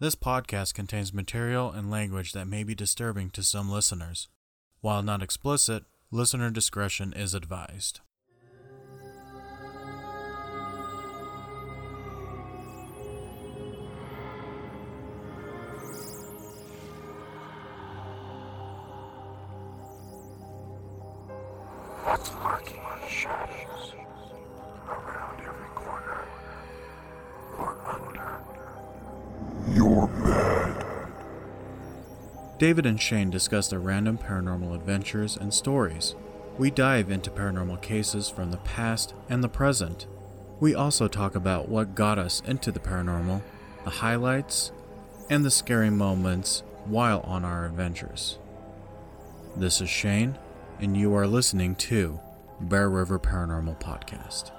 This podcast contains material and language that may be disturbing to some listeners. While not explicit, listener discretion is advised. David and Shane discuss their random paranormal adventures and stories. We dive into paranormal cases from the past and the present. We also talk about what got us into the paranormal, the highlights, and the scary moments while on our adventures. This is Shane, and you are listening to Bear River Paranormal Podcast.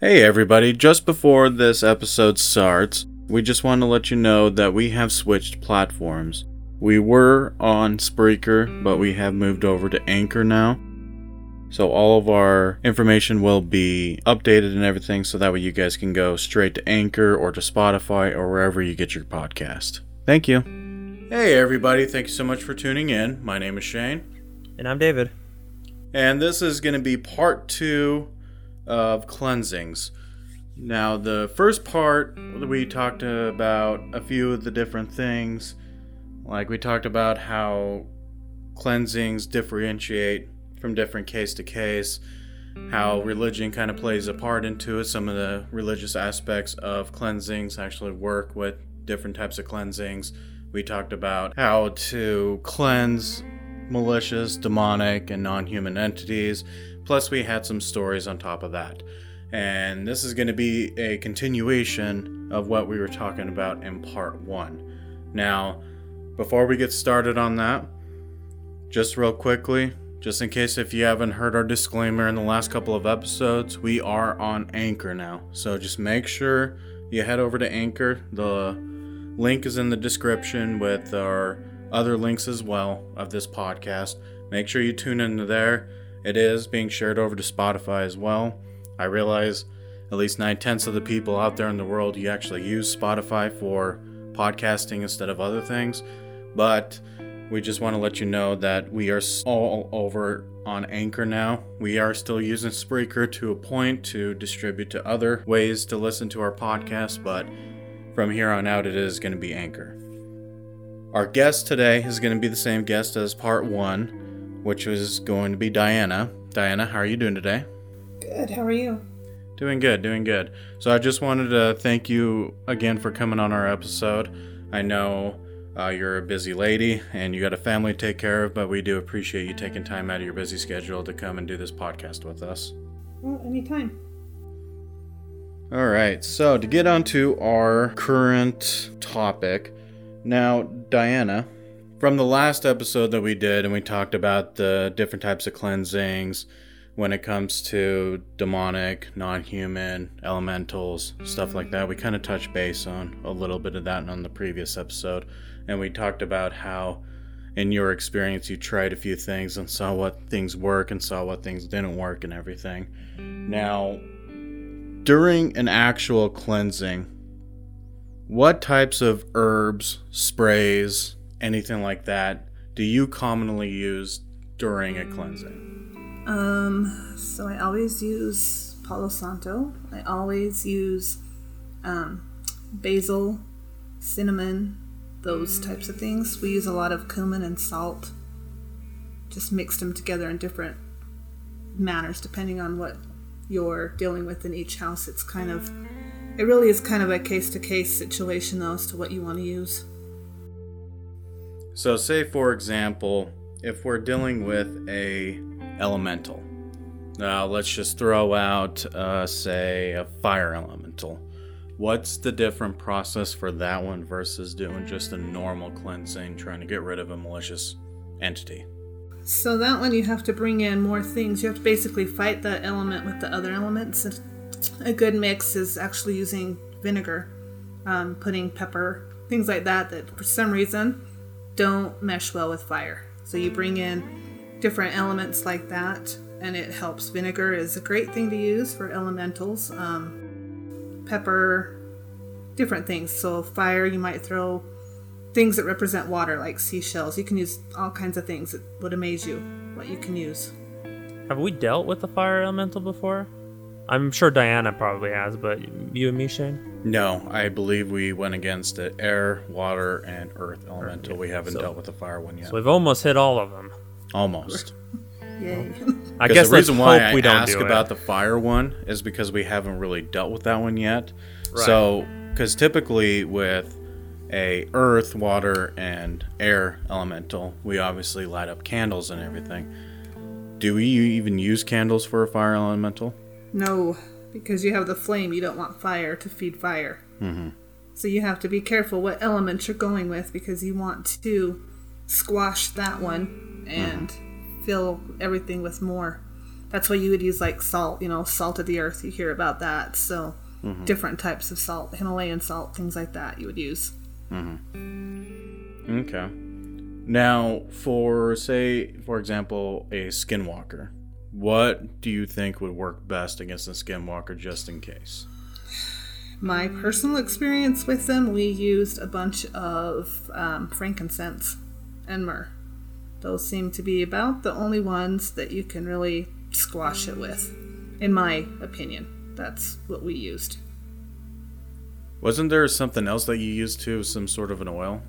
Hey, everybody, just before this episode starts, we just want to let you know that we have switched platforms. We were on Spreaker, but we have moved over to Anchor now. So all of our information will be updated and everything so that way you guys can go straight to Anchor or to Spotify or wherever you get your podcast. Thank you. Hey everybody, thank you so much for tuning in. My name is Shane, And I'm David. and this is going to be part 2 of cleansings. Now, the first part we talked about a few of the different things like we talked about how cleansings differentiate from different case to case, how religion kind of plays a part into it. Some of the religious aspects of cleansings actually work with different types of cleansings. We talked about how to cleanse malicious, demonic, and non human entities. Plus, we had some stories on top of that. And this is going to be a continuation of what we were talking about in part one. Now, before we get started on that, just real quickly, just in case if you haven't heard our disclaimer in the last couple of episodes, we are on Anchor now. So just make sure you head over to Anchor. The link is in the description with our other links as well of this podcast. Make sure you tune into there. It is being shared over to Spotify as well. I realize at least nine tenths of the people out there in the world you actually use Spotify for podcasting instead of other things, but we just want to let you know that we are all over on Anchor now. We are still using Spreaker to a point to distribute to other ways to listen to our podcast, but from here on out, it is going to be Anchor. Our guest today is going to be the same guest as part one, which was going to be Diana. Diana, how are you doing today? Good. How are you? Doing good, doing good. So I just wanted to thank you again for coming on our episode. I know uh, you're a busy lady and you got a family to take care of, but we do appreciate you taking time out of your busy schedule to come and do this podcast with us. Well, anytime. All right, so to get on to our current topic, now, Diana, from the last episode that we did, and we talked about the different types of cleansings when it comes to demonic, non human, elementals, stuff like that. We kind of touched base on a little bit of that on the previous episode, and we talked about how. In your experience, you tried a few things and saw what things work and saw what things didn't work and everything. Now, during an actual cleansing, what types of herbs, sprays, anything like that do you commonly use during a cleansing? Um, so I always use Palo Santo. I always use um, basil, cinnamon, those types of things. We use a lot of cumin and salt. Just mixed them together in different manners depending on what you're dealing with in each house. It's kind of, it really is kind of a case to case situation though as to what you want to use. So, say for example, if we're dealing with a elemental, now let's just throw out, uh, say, a fire elemental. What's the different process for that one versus doing just a normal cleansing, trying to get rid of a malicious entity? So that one you have to bring in more things. You have to basically fight the element with the other elements. A good mix is actually using vinegar, um, putting pepper, things like that that for some reason don't mesh well with fire. So you bring in different elements like that, and it helps. Vinegar is a great thing to use for elementals. Um, pepper, different things. So fire, you might throw things that represent water, like seashells. You can use all kinds of things It would amaze you what you can use. Have we dealt with the fire elemental before? I'm sure Diana probably has, but you and me, Shane? No, I believe we went against the air, water, and earth elemental. We haven't So- dealt with the fire one yet. So we've almost hit all of them. Almost. Yay. I 'Cause guess the reason why hope I we don't ask do about it. the fire one is because we haven't really dealt with that one yet. Right. So, because typically with a earth, water, and air elemental, we obviously light up candles and everything. Do we even use candles for a fire elemental? no, because you have the flame, you don't want fire to feed fire. Mm-hmm. So you have to be careful what element you're going with because you want to squash that one and fill everything with more. That's why you would use like salt, you know, salt of the earth. You hear about that. So different types of salt, Himalayan salt, things like that you would use. Mm-hmm. Okay. Now, for say, for example, a skinwalker, what do you think would work best against a skinwalker just in case? My personal experience with them, we used a bunch of um, frankincense and myrrh. Those seem to be about the only ones that you can really squash it with, in my opinion. That's what we used. Wasn't there something else that you used too, some sort of an oil?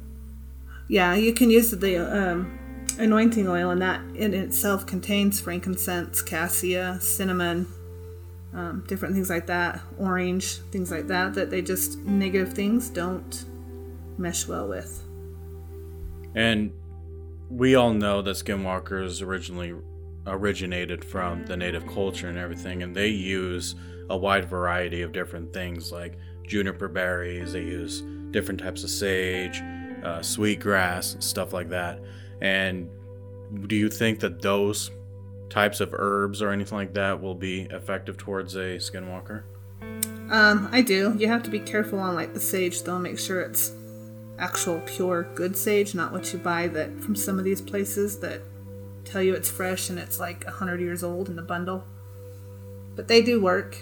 Yeah, you can use the um, anointing oil, and that in itself contains frankincense, cassia, cinnamon, um, different things like that, orange, things like that, that they just negative things don't mesh well with. And we all know that skinwalkers originally originated from the native culture and everything, and they use a wide variety of different things like juniper berries, they use different types of sage, uh, sweetgrass, stuff like that. And do you think that those types of herbs or anything like that will be effective towards a skinwalker? Um, I do. You have to be careful on like the sage though. Make sure it's actual pure good sage, not what you buy that from some of these places that tell you it's fresh and it's like a hundred years old in a bundle. But they do work.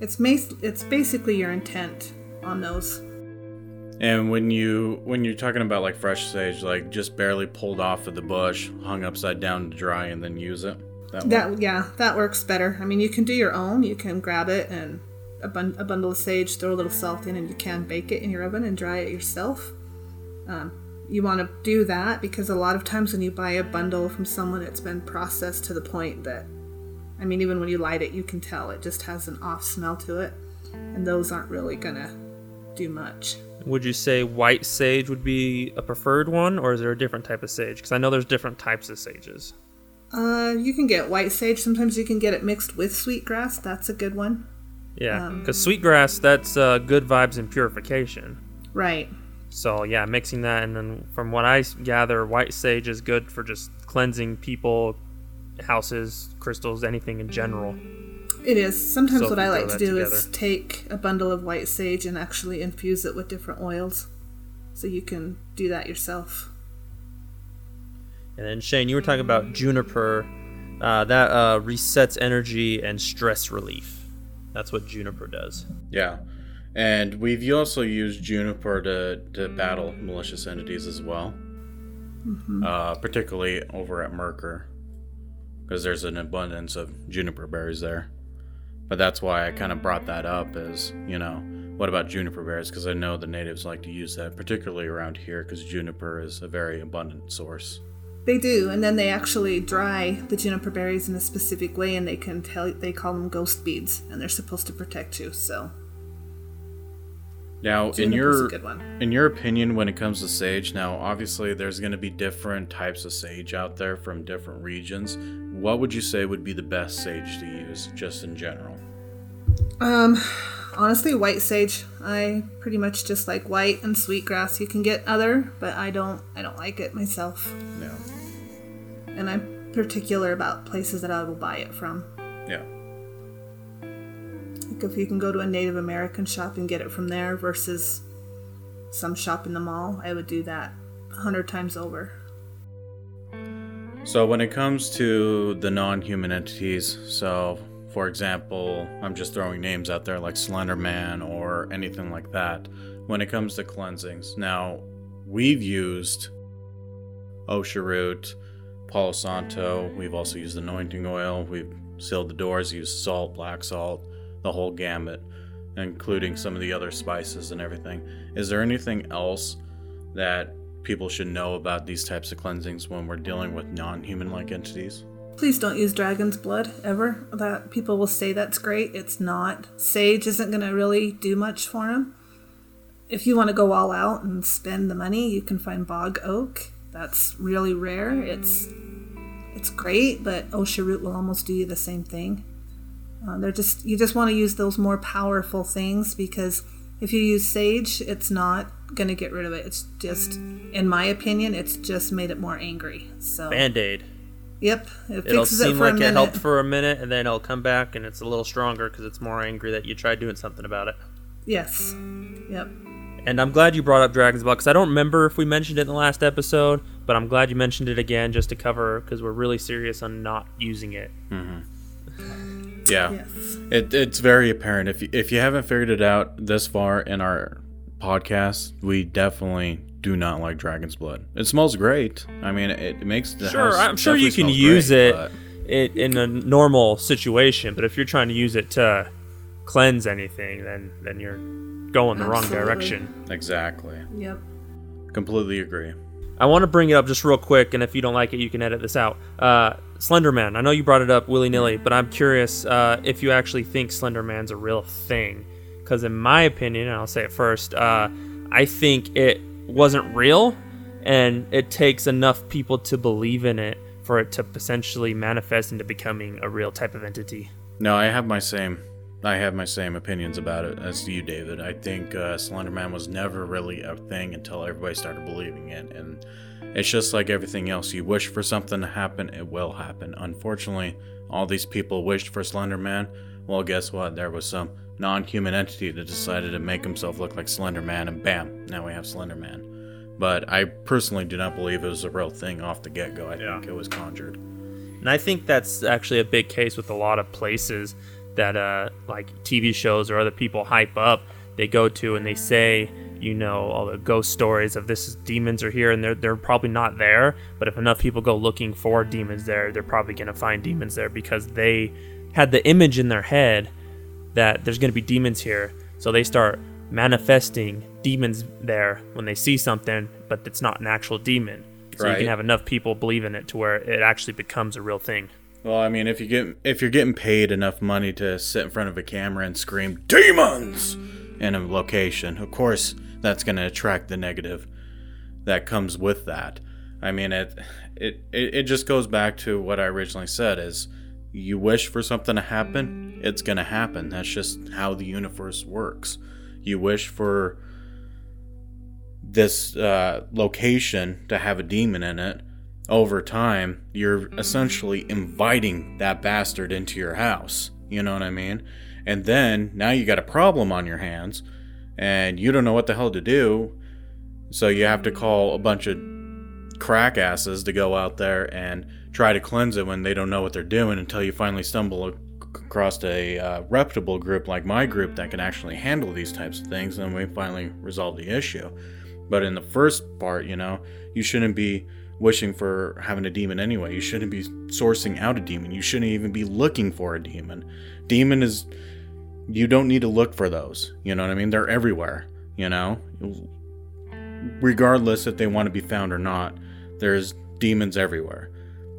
It's mas- it's basically your intent on those. And when you when you're talking about like fresh sage, like just barely pulled off of the bush, hung upside down to dry, and then use it. That. That yeah, that works better. I mean, you can do your own. You can grab it and a, bun- a bundle of sage, throw a little salt in, and you can bake it in your oven and dry it yourself. Um, you want to do that because a lot of times when you buy a bundle from someone, it's been processed to the point that, I mean, even when you light it, you can tell it just has an off smell to it, and those aren't really gonna do much. Would you say white sage would be a preferred one, or is there a different type of sage? Because I know there's different types of sages. Uh, you can get white sage. Sometimes you can get it mixed with sweetgrass. That's a good one. Yeah, Um, because sweetgrass, that's uh, good vibes and purification. Right. So yeah, mixing that, and then from what I gather, white sage is good for just cleansing people, houses, crystals, anything in general. It is. Sometimes So what I like to do is take a bundle of white sage and actually infuse it with different oils. So you can do that yourself. And then Shane, you were talking about juniper. Uh, that uh, resets energy and stress relief. That's what juniper does. Yeah. And we've also used juniper to, to battle malicious entities as well. Uh, particularly over at Merker. Because there's an abundance of juniper berries there. But that's why I kind of brought that up is, you know, what about juniper berries? Because I know the natives like to use that, particularly around here, because juniper is a very abundant source. They do, and then they actually dry the juniper berries in a specific way, and they can tell. They call them ghost beads, and they're supposed to protect you. So Now, in juniper's a your in your opinion, when it comes to sage, now obviously there's going to be different types of sage out there from different regions. What would you say would be the best sage to use, just in general? Um, honestly, white sage. I pretty much just like white and sweetgrass. You can get other, but I don't. I don't like it myself, Yeah, and I'm particular about places that I will buy it from. yeah, Like if you can go to a Native American shop and get it from there versus some shop in the mall, I would do that a hundred times over. So when it comes to the non-human entities, so for example, I'm just throwing names out there like Slender Man or or anything like that when it comes to cleansings. Now, we've used Osha root, Palo Santo. We've also used anointing oil. We've sealed the doors, used salt, black salt, the whole gamut, including some of the other spices and everything. Is there anything else that people should know about these types of cleansings when we're dealing with non human like entities? Please don't use dragon's blood ever. That people will say that's great. It's not. Sage isn't going to really do much for him. If you want to go all out and spend the money, you can find bog oak. That's really rare. It's it's great, but Osha root will almost do you the same thing. Uh, they're just you just want to use those more powerful things because if you use sage, it's not going to get rid of it. It's just, in my opinion, it's just made it more angry. So Band aid. Yep, it It'll fixes it seem for a like it helped for a minute, and then it'll come back, and it's a little stronger because it's more angry that you tried doing something about it. Yes. Yep. And I'm glad you brought up Dragon's Blood because I don't remember if we mentioned it in the last episode, but I'm glad you mentioned it again just to cover because we're really serious on not using it. Mm-hmm. Yeah. Yes. It, it's very apparent. If you, if you haven't figured it out this far in our podcast, we definitely do not like dragon's blood. It smells great. I mean, it, it makes the Sure, house I'm sure you can use great, it, but- it in a normal situation, but if you're trying to use it to cleanse anything, then then you're going the wrong direction. Exactly. Yep. Completely agree. I want to bring it up just real quick, and if you don't like it, you can edit this out. Uh, Slenderman. I know you brought it up willy nilly, but I'm curious uh, if you actually think Slenderman's a real thing. Because in my opinion, and I'll say it first, uh, I think it wasn't real, and it takes enough people to believe in it for it to potentially manifest into becoming a real type of entity. No, I have my same. I have my same opinions about it as you, David. I think uh, Slenderman was never really a thing until everybody started believing it, and it's just like everything else. You wish for something to happen, it will happen. Unfortunately, all these people wished for Slenderman. Well, guess what? There was some non-human entity that decided to make himself look like Slender Man, and bam, now we have Slender Man. But I personally do not believe it was a real thing off the get-go. I think it was conjured. And I think that's actually a big case with a lot of places that, uh, like TV shows or other people hype up. They go to and they say, you know, all the ghost stories of this is demons are here, and they're they're probably not there. But if enough people go looking for demons there, they're probably gonna find demons there because they had the image in their head that there's gonna be demons here. So they start manifesting demons there when they see something, but it's not an actual demon. So you can have enough people believe in it to where it actually becomes a real thing. Well, I mean, if you get if you're getting paid enough money to sit in front of a camera and scream demons in a location, of course that's going to attract the negative that comes with that. I mean, it, it it it just goes back to what I originally said: is you wish for something to happen, it's going to happen. That's just how the universe works. You wish for this uh, location to have a demon in it over time, you're essentially inviting that bastard into your house. You know what I mean? And then now you got a problem on your hands and you don't know what the hell to do. So you have to call a bunch of crack asses to go out there and try to cleanse it when they don't know what they're doing until you finally stumble across a uh, reputable group like my group that can actually handle these types of things and we finally resolve the issue. But in the first part, you know, you shouldn't be wishing for having a demon anyway. You shouldn't be sourcing out a demon. You shouldn't even be looking for a demon. Demon is you don't need to look for those. You know what I mean? They're everywhere, you know? Regardless if they want to be found or not, there's demons everywhere.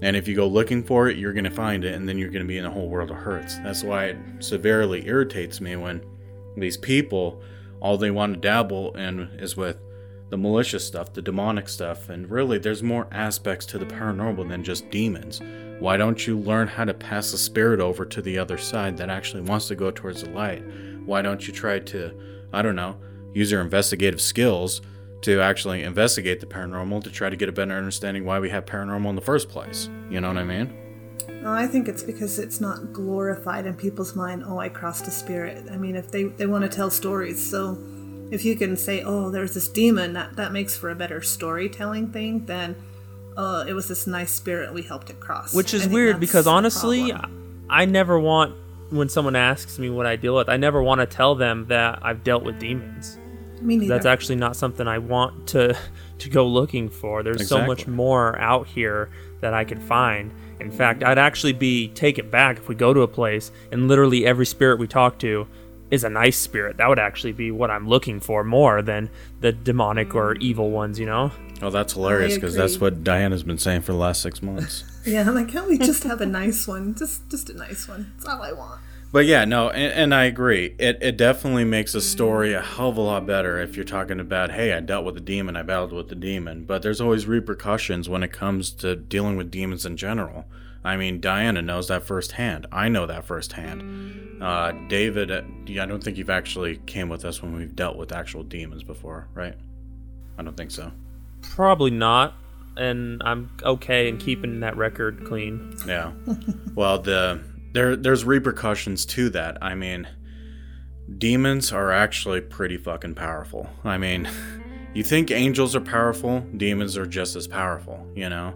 And if you go looking for it, you're going to find it and then you're going to be in a whole world of hurts. That's why it severely irritates me when these people all they want to dabble in is with the malicious stuff, the demonic stuff, and really there's more aspects to the paranormal than just demons. Why don't you learn how to pass the spirit over to the other side that actually wants to go towards the light? Why don't you try to, I don't know, use your investigative skills to actually investigate the paranormal to try to get a better understanding why we have paranormal in the first place? You know what I mean? No, I think it's because it's not glorified in people's mind. Oh, I crossed a spirit. I mean, if they they want to tell stories, so if you can say, oh, there's this demon, that that makes for a better storytelling thing than, uh, it was this nice spirit we helped it cross. Which is weird because honestly. I never want when someone asks me what I deal with, I never want to tell them that I've dealt with demons. Me neither. That's actually not something I want to to go looking for. There's so much more out here that I could find. In fact, I'd actually be taken back if we go to a place and literally every spirit we talk to is a nice spirit. That would actually be what I'm looking for more than the demonic or mm. evil ones, you know? Oh, that's hilarious because that's what Diana's been saying for the last six months. yeah, I'm like can't we just have a nice one? Just just a nice one. That's all I want. But yeah, no, and, and I agree. It, it definitely makes a story a hell of a lot better if you're talking about, hey, I dealt with a demon, I battled with the demon. But there's always repercussions when it comes to dealing with demons in general. I mean, Diana knows that firsthand. I know that firsthand. Uh, David, uh, I don't think you've actually came with us when we've dealt with actual demons before, right? I don't think so. Probably not. And I'm okay in keeping that record clean. Yeah. well, the there there's repercussions to that. I mean, demons are actually pretty fucking powerful. I mean, you think angels are powerful, demons are just as powerful, you know?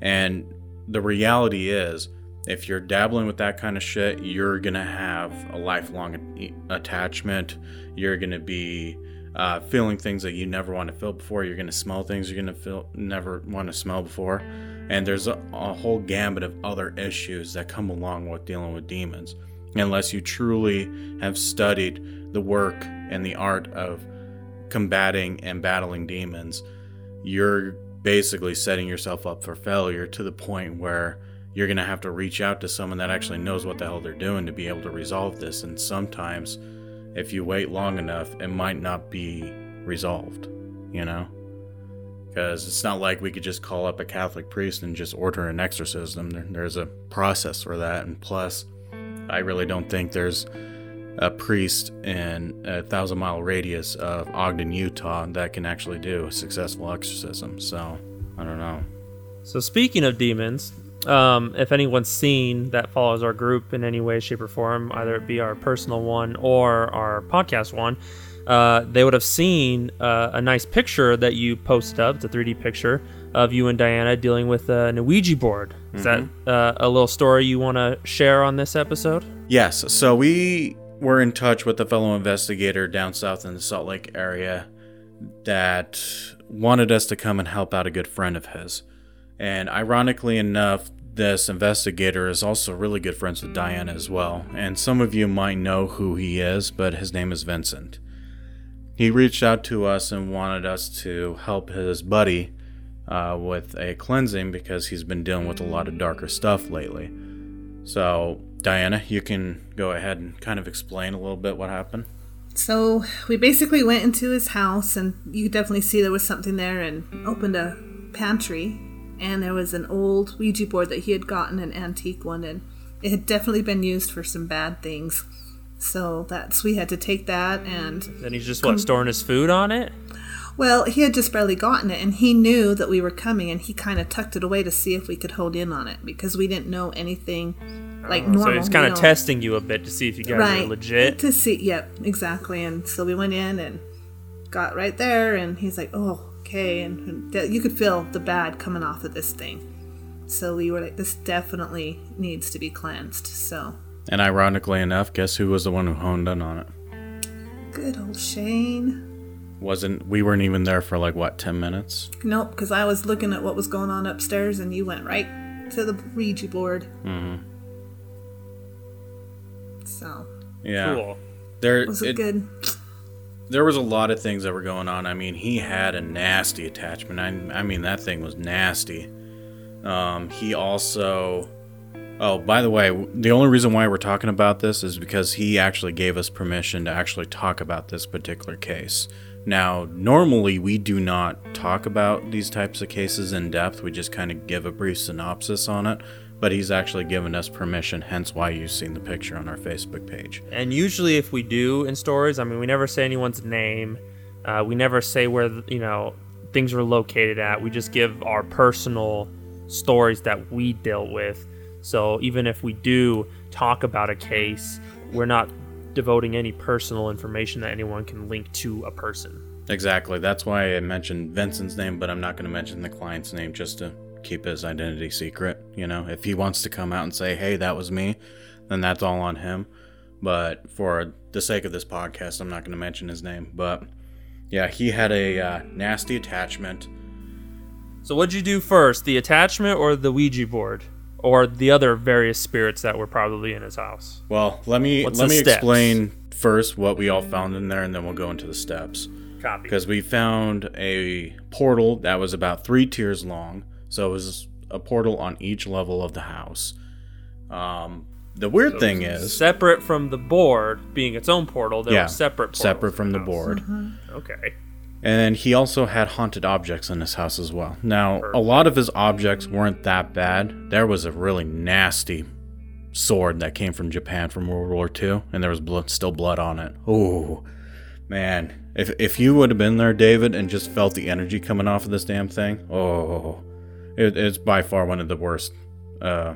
And the reality is if you're dabbling with that kind of shit, you're to have a lifelong attachment. You're to be uh, feeling things that you never want to feel before. You're to smell things you're to feel never want to smell before. And there's a, a whole gambit of other issues that come along with dealing with demons. Unless you truly have studied the work and the art of combating and battling demons, you're basically setting yourself up for failure to the point where you're going to have to reach out to someone that actually knows what the hell they're doing to be able to resolve this. And sometimes, if you wait long enough, it might not be resolved, you know? Because it's not like we could just call up a Catholic priest and just order an exorcism. There- There's a process for that. And plus, I really don't think there's a priest in a thousand mile radius of Ogden, Utah that can actually do a successful exorcism. So, I don't know. So speaking of demons, um, if anyone's seen that follows our group in any way, shape, or form, either it be our personal one or our podcast one, uh, they would have seen uh, a nice picture that you posted up. It's a 3D picture of you and Diana dealing with a Ouija board. Is that uh, a little story you want to share on this episode? Yes, so we were in touch with a fellow investigator down south in the Salt Lake area that wanted us to come and help out a good friend of his. And ironically enough, this investigator is also really good friends with Diana as well. And some of you might know who he is, but his name is Vincent. He reached out to us and wanted us to help his buddy uh, with a cleansing because he's been dealing with a lot of darker stuff lately. So, Diana, you can go ahead and kind of explain a little bit what happened. So we basically went into his house, and you could definitely see there was something there, and opened a pantry, and there was an old Ouija board that he had gotten, an antique one, and it had definitely been used for some bad things. So that's we had to take that, and Then he's just what storing his food on it. well, he had just barely gotten it, and he knew that we were coming, and he kind of tucked it away to see if we could hold in on it because we didn't know anything oh, like normal. so he's kind of testing you a bit to see if you guys right are legit. to see yep exactly and so we went in and got right there and he's like oh okay and you could feel the bad coming off of this thing so we were like this definitely needs to be cleansed so And ironically enough, guess who was the one who honed in on it? good old shane Wasn't we weren't even there for like what, 10 minutes? nope because i was looking at what was going on upstairs and you went right to the ouija board Mhm. so Yeah. Cool. There was it, it- good there was a lot of things that were going on. I mean, he had a nasty attachment. I, I mean, that thing was nasty. Um, he also. Oh, by the way, the only reason why we're talking about this is because he actually gave us permission to actually talk about this particular case. Now, normally we do not talk about these types of cases in depth. We just kind of give a brief synopsis on it. But he's actually given us permission, hence why you've seen the picture on our Facebook page. And usually, if we do in stories, I mean, we never say anyone's name. Uh, we never say where you know things are located at. We just give our personal stories that we dealt with. So even if we do talk about a case, we're not devoting any personal information that anyone can link to a person. Exactly. That's why I mentioned Vincent's name, but I'm not going to mention the client's name just to keep his identity secret. You know, if he wants to come out and say, hey, that was me, then that's all on him. But for the sake of this podcast, I'm not going to mention his name. But yeah, he had a uh, nasty attachment. So what'd you do first, the attachment or the Ouija board, or the other various spirits that were probably in his house? Well, let me What's let me steps? explain first what we all found in there, and then we'll go into the steps. Copy. because we found a portal that was about three tiers long. So it was a portal on each level of the house. Um, the weird thing is, separate from the board being its own portal, there yeah, were separate portals separate from the house. board. Okay. And he also had haunted objects in his house as well. Now, a lot of his objects weren't that bad. There was a really nasty sword that came from Japan from World War II, and there was blood, still blood on it. Oh, man. If, if you would have been there, David, and just felt the energy coming off of this damn thing, oh, it, it's by far one of the worst uh,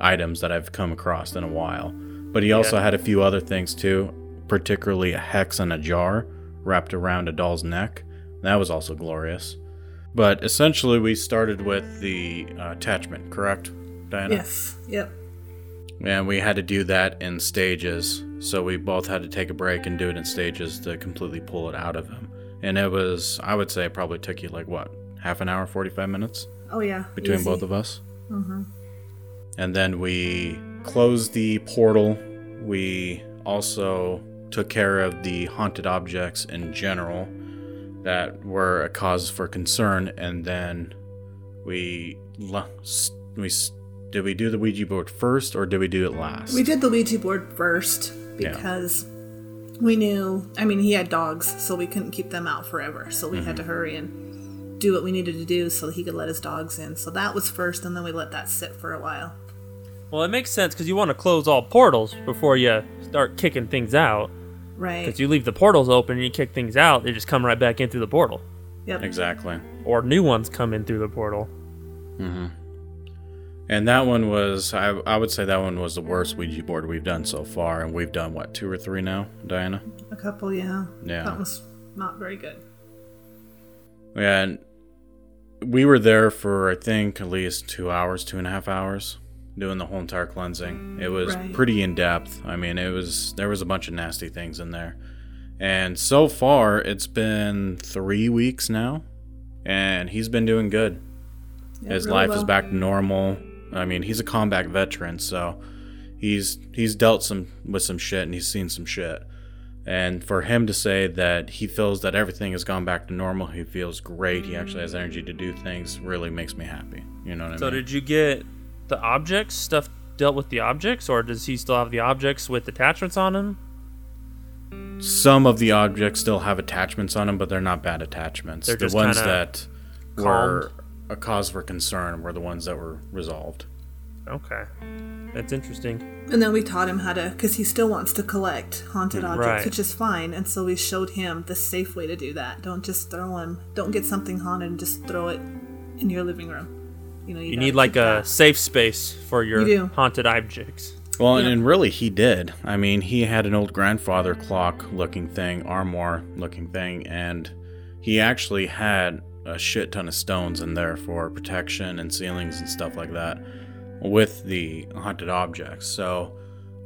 items that I've come across in a while. But he also had a few other things too, particularly a hex in a jar wrapped around a doll's neck. That was also glorious. But essentially, we started with the uh, attachment, correct, Diana? Yes. Yep. And we had to do that in stages. So we both had to take a break and do it in stages to completely pull it out of him. And it was, I would say, it probably took you like what, half an hour, 45 minutes Oh yeah. between easy. both of us. Mhm. And then we closed the portal. We also took care of the haunted objects in general that were a cause for concern. And then we we did we do the Ouija board first or did we do it last? We did the Ouija board first Yeah. because we knew. I mean, he had dogs, so we couldn't keep them out forever. So we Mm-hmm. had to hurry and do what we needed to do so he could let his dogs in. So that was first, and then we let that sit for a while. Well, it makes sense because you want to close all portals before you start kicking things out. Right. Because you leave the portals open and you kick things out, they just come right back in through the portal. yep. exactly. Or new ones come in through the portal. Mm-hmm. And that one was, I, I would say that one was the worst Ouija board we've done so far. And we've done, what, two or three now, Diana? A couple, yeah. Yeah. That was not very good. Yeah, and we were there for I think at least two hours, two and a half hours, doing the whole entire cleansing. It mm, was Right. pretty in depth. I mean, it was there was a bunch of nasty things in there, and so far it's been three weeks now, and he's been doing good. Yeah, His really life is back to normal. I mean, he's a combat veteran, so he's he's dealt some with some shit and he's seen some shit. And for him to say that he feels that everything has gone back to normal, he feels great. He actually has energy to do things. Really makes me happy. You know what I mean? So did you get the objects stuff dealt with the objects, or does he still have the objects with attachments on him? Some of the objects still have attachments on them, but they're not bad attachments. They're the just ones kinda that were a cause for concern were the ones that were resolved. Okay, that's interesting. And then we taught him how to, because he still wants to collect haunted mm, objects, Right. which is fine. And so we showed him the safe way to do that. Don't just throw them. Don't get something haunted and just throw it in your living room. You know, you, You need like keep a that. safe space for your You haunted objects. Well, and, Yeah. and really, he did. I mean, he had an old grandfather clock looking thing, armoire looking thing, and he actually had a shit ton of stones in there for protection and ceilings and stuff like that with the haunted objects. So,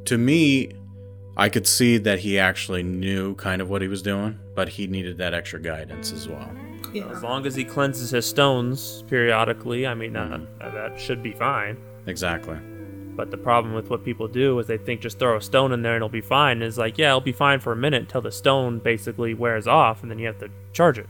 to me, I could see that he actually knew kind of what he was doing, but he needed that extra guidance as well. Yeah. As long as he cleanses his stones periodically, I mean, uh, Mm-hmm. that should be fine. Exactly. But the problem with what people do is they think just throw a stone in there and it'll be fine. Is like, yeah, it'll be fine for a minute until the stone basically wears off, and then you have to charge it.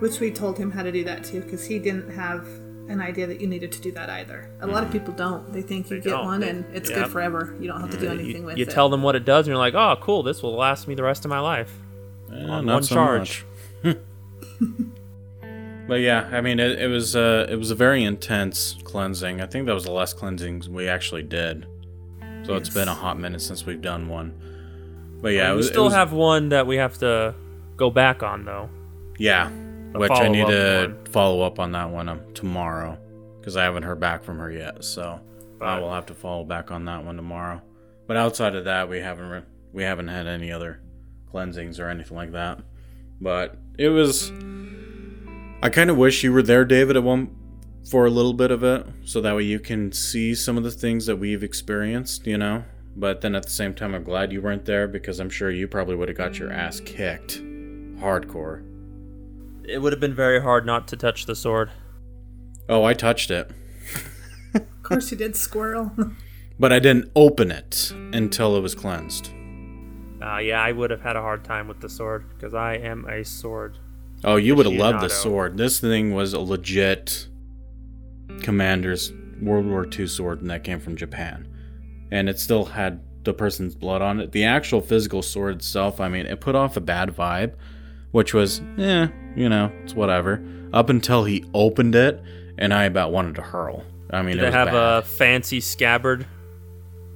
Which we told him how to do that too, because he didn't have an idea that you needed to do that either. A lot of people don't. They think you They get don't. one They- and it's yep. good forever. You don't have to do anything You, with you it. You tell them what it does, and you're like, oh, cool, this will last me the rest of my life. Eh, On not one so charge. but yeah, I mean, it, it was uh, it was a very intense cleansing. I think that was the last cleansing we actually did. So it's been a hot minute since we've done one. But yeah, it we was, it still was- have one that we have to go back on, though. yeah, a which I need to follow-up follow up on that one um, tomorrow because I haven't heard back from her yet. So I will have to follow back on that one tomorrow. But outside of that, we haven't re- we haven't had any other cleansings or anything like that. But it was. I kind of wish you were there, David, at one for a little bit of it so that way you can see some of the things that we've experienced, you know? But then at the same time, I'm glad you weren't there because I'm sure you probably would have got your ass kicked. Hardcore. It would have been very hard not to touch the sword. Oh, I touched it. Of course, you did, squirrel. But I didn't open it until it was cleansed. Uh, yeah, I would have had a hard time with the sword because I am a sword. Oh, you would have loved the sword. This thing was a legit commander's World War II sword, and that came from Japan. And it still had the person's blood on it. The actual physical sword itself, I mean, it put off a bad vibe, which was, eh, you know, it's whatever. Up until he opened it, and I about wanted to hurl. I mean, Did it it have bad. a fancy scabbard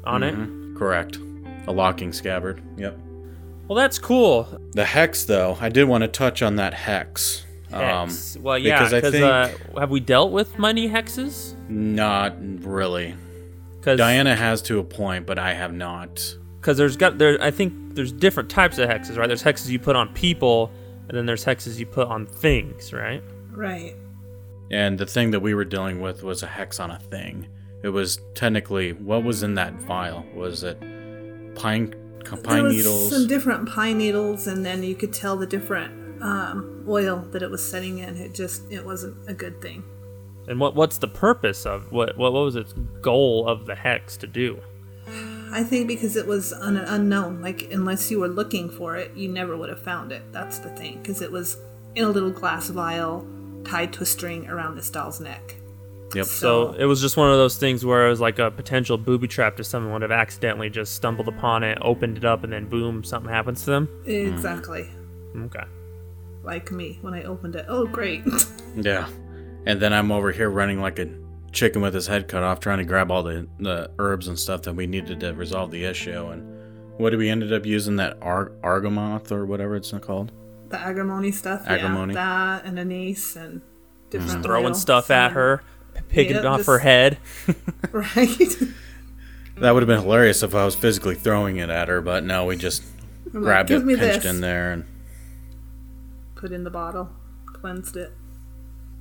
on it? Mhm, Correct. A locking scabbard. Yep. Well, that's cool. The hex, though, I did want to touch on that hex. Hex. well, yeah, because I think- uh, have we dealt with many hexes? Not really. Because Diana has to a point, but I have not. because there's got there I think there's different types of hexes, right? There's hexes you put on people, and then there's hexes you put on things, right? right. And the thing that we were dealing with was a hex on a thing. It was technically what was in that vial? Was it pine there pine was needles? some different pine needles, and then you could tell the different um, oil that it was setting in. It just it wasn't a good thing. And what what's the purpose of what what, what was its goal of the hex to do? I think because it was un- unknown. Like unless you were looking for it, you never would have found it. That's the thing, because it was in a little glass vial tied to a string around this doll's neck. Yep. So it was just one of those things where it was like a potential booby trap if someone would have accidentally just stumbled upon it, opened it up, and then boom, something happens to them. Exactly. Hmm. Okay. Like me when I opened it. Oh, great. Yeah. And then I'm over here running like a chicken with his head cut off, trying to grab all the, the herbs and stuff that we needed to resolve the issue. And what did we ended up using? That ar- argamoth or whatever it's called? the agrimony stuff. Agrimony. Yeah, that and anise and different mm-hmm. Throwing stuff at So- her, p- picking it Yeah, off just- her head. Right. That would have been hilarious if I was physically throwing it at her, but no, we just I'm grabbed Give it, pinched this. in there, and Put in the bottle. Cleansed it.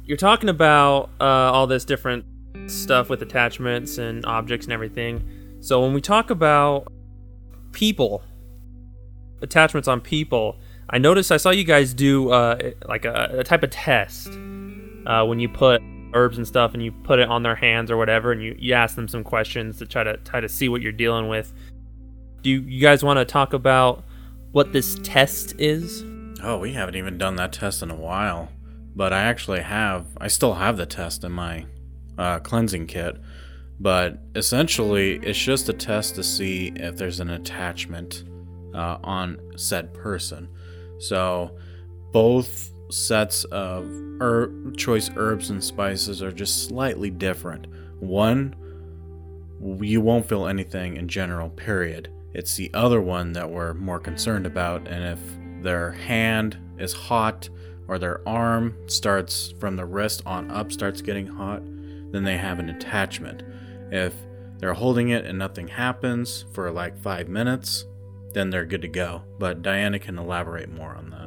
You're talking about uh, all this different stuff with attachments and objects and everything. So when we talk about people, attachments on people, I noticed I saw you guys do uh, like a, a type of test uh, when you put herbs and stuff and you put it on their hands or whatever, and you, you ask them some questions to try to try to see what you're dealing with. Do you, you guys want to talk about what this test is? oh, we haven't even done that test in a while. But I actually have, I still have the test in my uh, cleansing kit. But essentially, it's just a test to see if there's an attachment uh, on said person. So both sets of herb, choice herbs and spices are just slightly different. One, you won't feel anything in general, period. It's the other one that we're more concerned about, and if their hand is hot or their arm starts from the wrist on up starts getting hot, then they have an attachment. If they're holding it and nothing happens for like five minutes, then they're good to go. But Diana can elaborate more on that.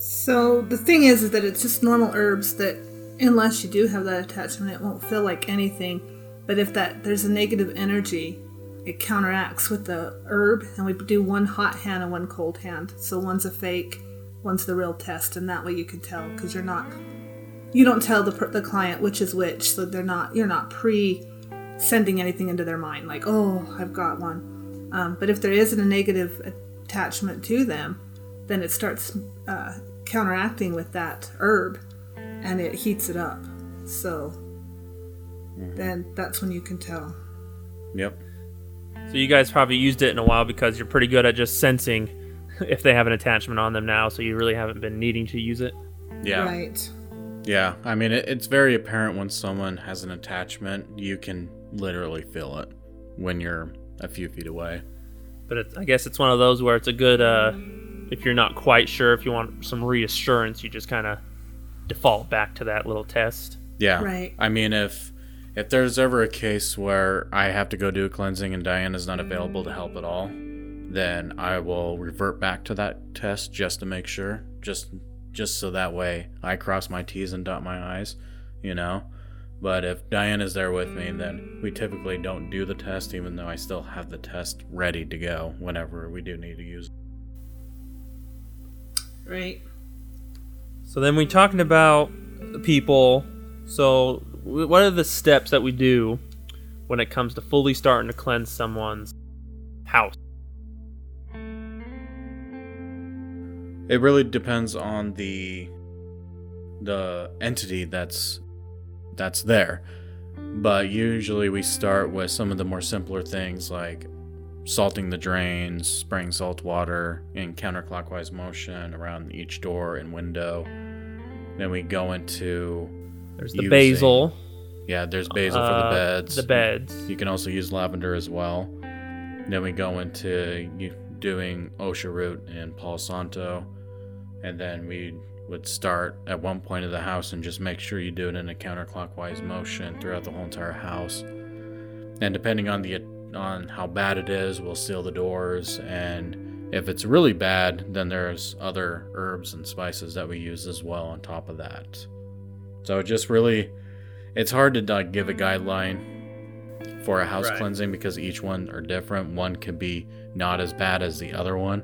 So the thing is, is that it's just normal herbs that, unless you do have that attachment, it won't feel like anything. But if that there's a negative energy, it counteracts with the herb, and we do one hot hand and one cold hand. So one's a fake, one's the real test, and that way you can tell because you're not, you don't tell the the client which is which, so they're not you're not pre sending anything into their mind like oh I've got one. Um, but if there isn't a negative attachment to them, then it starts uh, counteracting with that herb and it heats it up. So then that's when you can tell. Yep. So you guys probably used it in a while because you're pretty good at just sensing if they have an attachment on them now, so you really haven't been needing to use it. Yeah. Right. Yeah. I mean, it, it's very apparent when someone has an attachment. You can literally feel it when you're a few feet away. But it's, I guess it's one of those where it's a good, uh, if you're not quite sure, if you want some reassurance, you just kind of default back to that little test. Yeah. Right. I mean, if if there's ever a case where I have to go do a cleansing and Diana's not available to help at all, then I will revert back to that test just to make sure, just just so that way I cross my T's and dot my I's. you know. But if Diana's there with me, then we typically don't do the test, even though I still have the test ready to go whenever we do need to use it. Right. So then we talking about people. So what are the steps that we do when it comes to fully starting to cleanse someone's house? It really depends on the the entity that's that's there. But usually we start with some of the more simpler things like salting the drains, spraying salt water in counterclockwise motion around each door and window. Then we go into There's the Using- basil. yeah, there's basil for uh, the beds. The beds. You can also use lavender as well. Then we go into doing Osha root and Palo Santo. And then we would start at one point of the house and just make sure you do it in a counterclockwise motion throughout the whole entire house. And depending on the on how bad it is, we'll seal the doors and if it's really bad, then there's other herbs and spices that we use as well on top of that. So it just really it's hard to like, give a guideline for a house Right. cleansing because each one are different. One could be not as bad as the other one.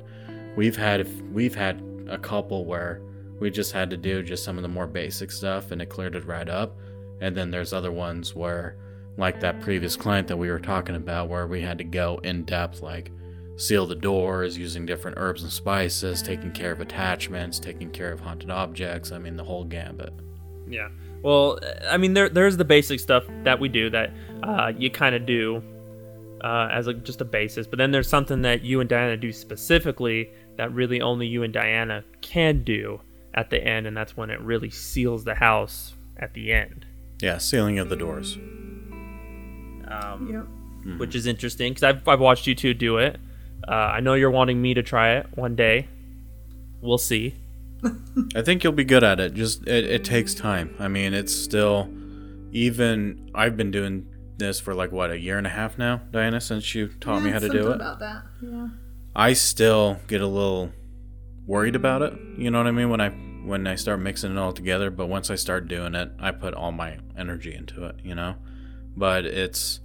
We've had we've had a couple where we just had to do just some of the more basic stuff and it cleared it right up. And then there's other ones where like that previous client that we were talking about where we had to go in depth like seal the doors using different herbs and spices, taking care of attachments, taking care of haunted objects, I mean the whole gambit. Yeah. Well, I mean, there there's the basic stuff that we do that uh, you kind of do uh, as a, just a basis, but then there's something that you and Diana do specifically that really only you and Diana can do at the end, and that's when it really seals the house at the end, Yeah, sealing of the doors. Um, Yep. which is interesting because I've, I've watched you two do it. Uh, I know you're wanting me to try it one day. We'll see. I think you'll be good at it. Just it, it takes time. I mean, it's still even I've been doing this for like what a year and a half now, Diana, since you taught me how to do it. About that. Yeah. I still get a little worried about it. You know what I mean when I when I start mixing it all together, but once I start doing it, I put all my energy into it, you know? But it's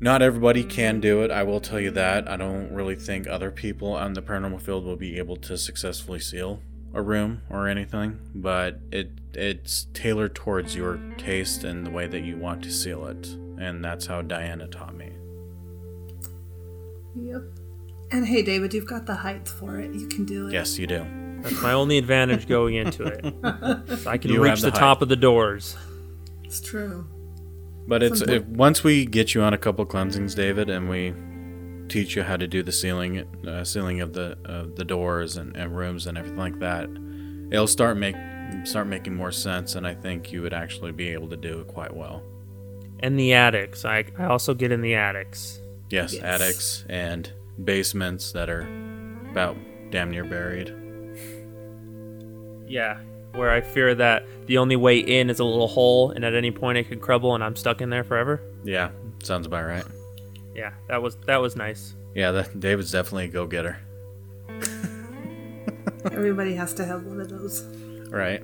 not everybody can do it. I will tell you that. I don't really think other people on the paranormal field will be able to successfully seal a room or anything, but it it's tailored towards your taste and the way that you want to seal it. And that's how Diana taught me. Yep. And hey, David, you've got the height for it. You can do it. Yes, you do. That's my only advantage going into it. I can You reach the, the top of the doors. It's true. But it's Simple. if, once we get you on a couple cleansings, David, and we teach you how to do the sealing, uh, sealing of the uh, the doors and, and rooms and everything like that, it'll start make start making more sense, and I think you would actually be able to do it quite well. And the attics. I, I also get in the attics. Yes, Yes. attics and basements that are about damn near buried. Yeah. Where I fear that the only way in is a little hole and at any point it could crumble and I'm stuck in there forever. Yeah, sounds about right. Yeah, that was that was nice. Yeah, that, David's definitely a go getter. Everybody has to have one of those. Right.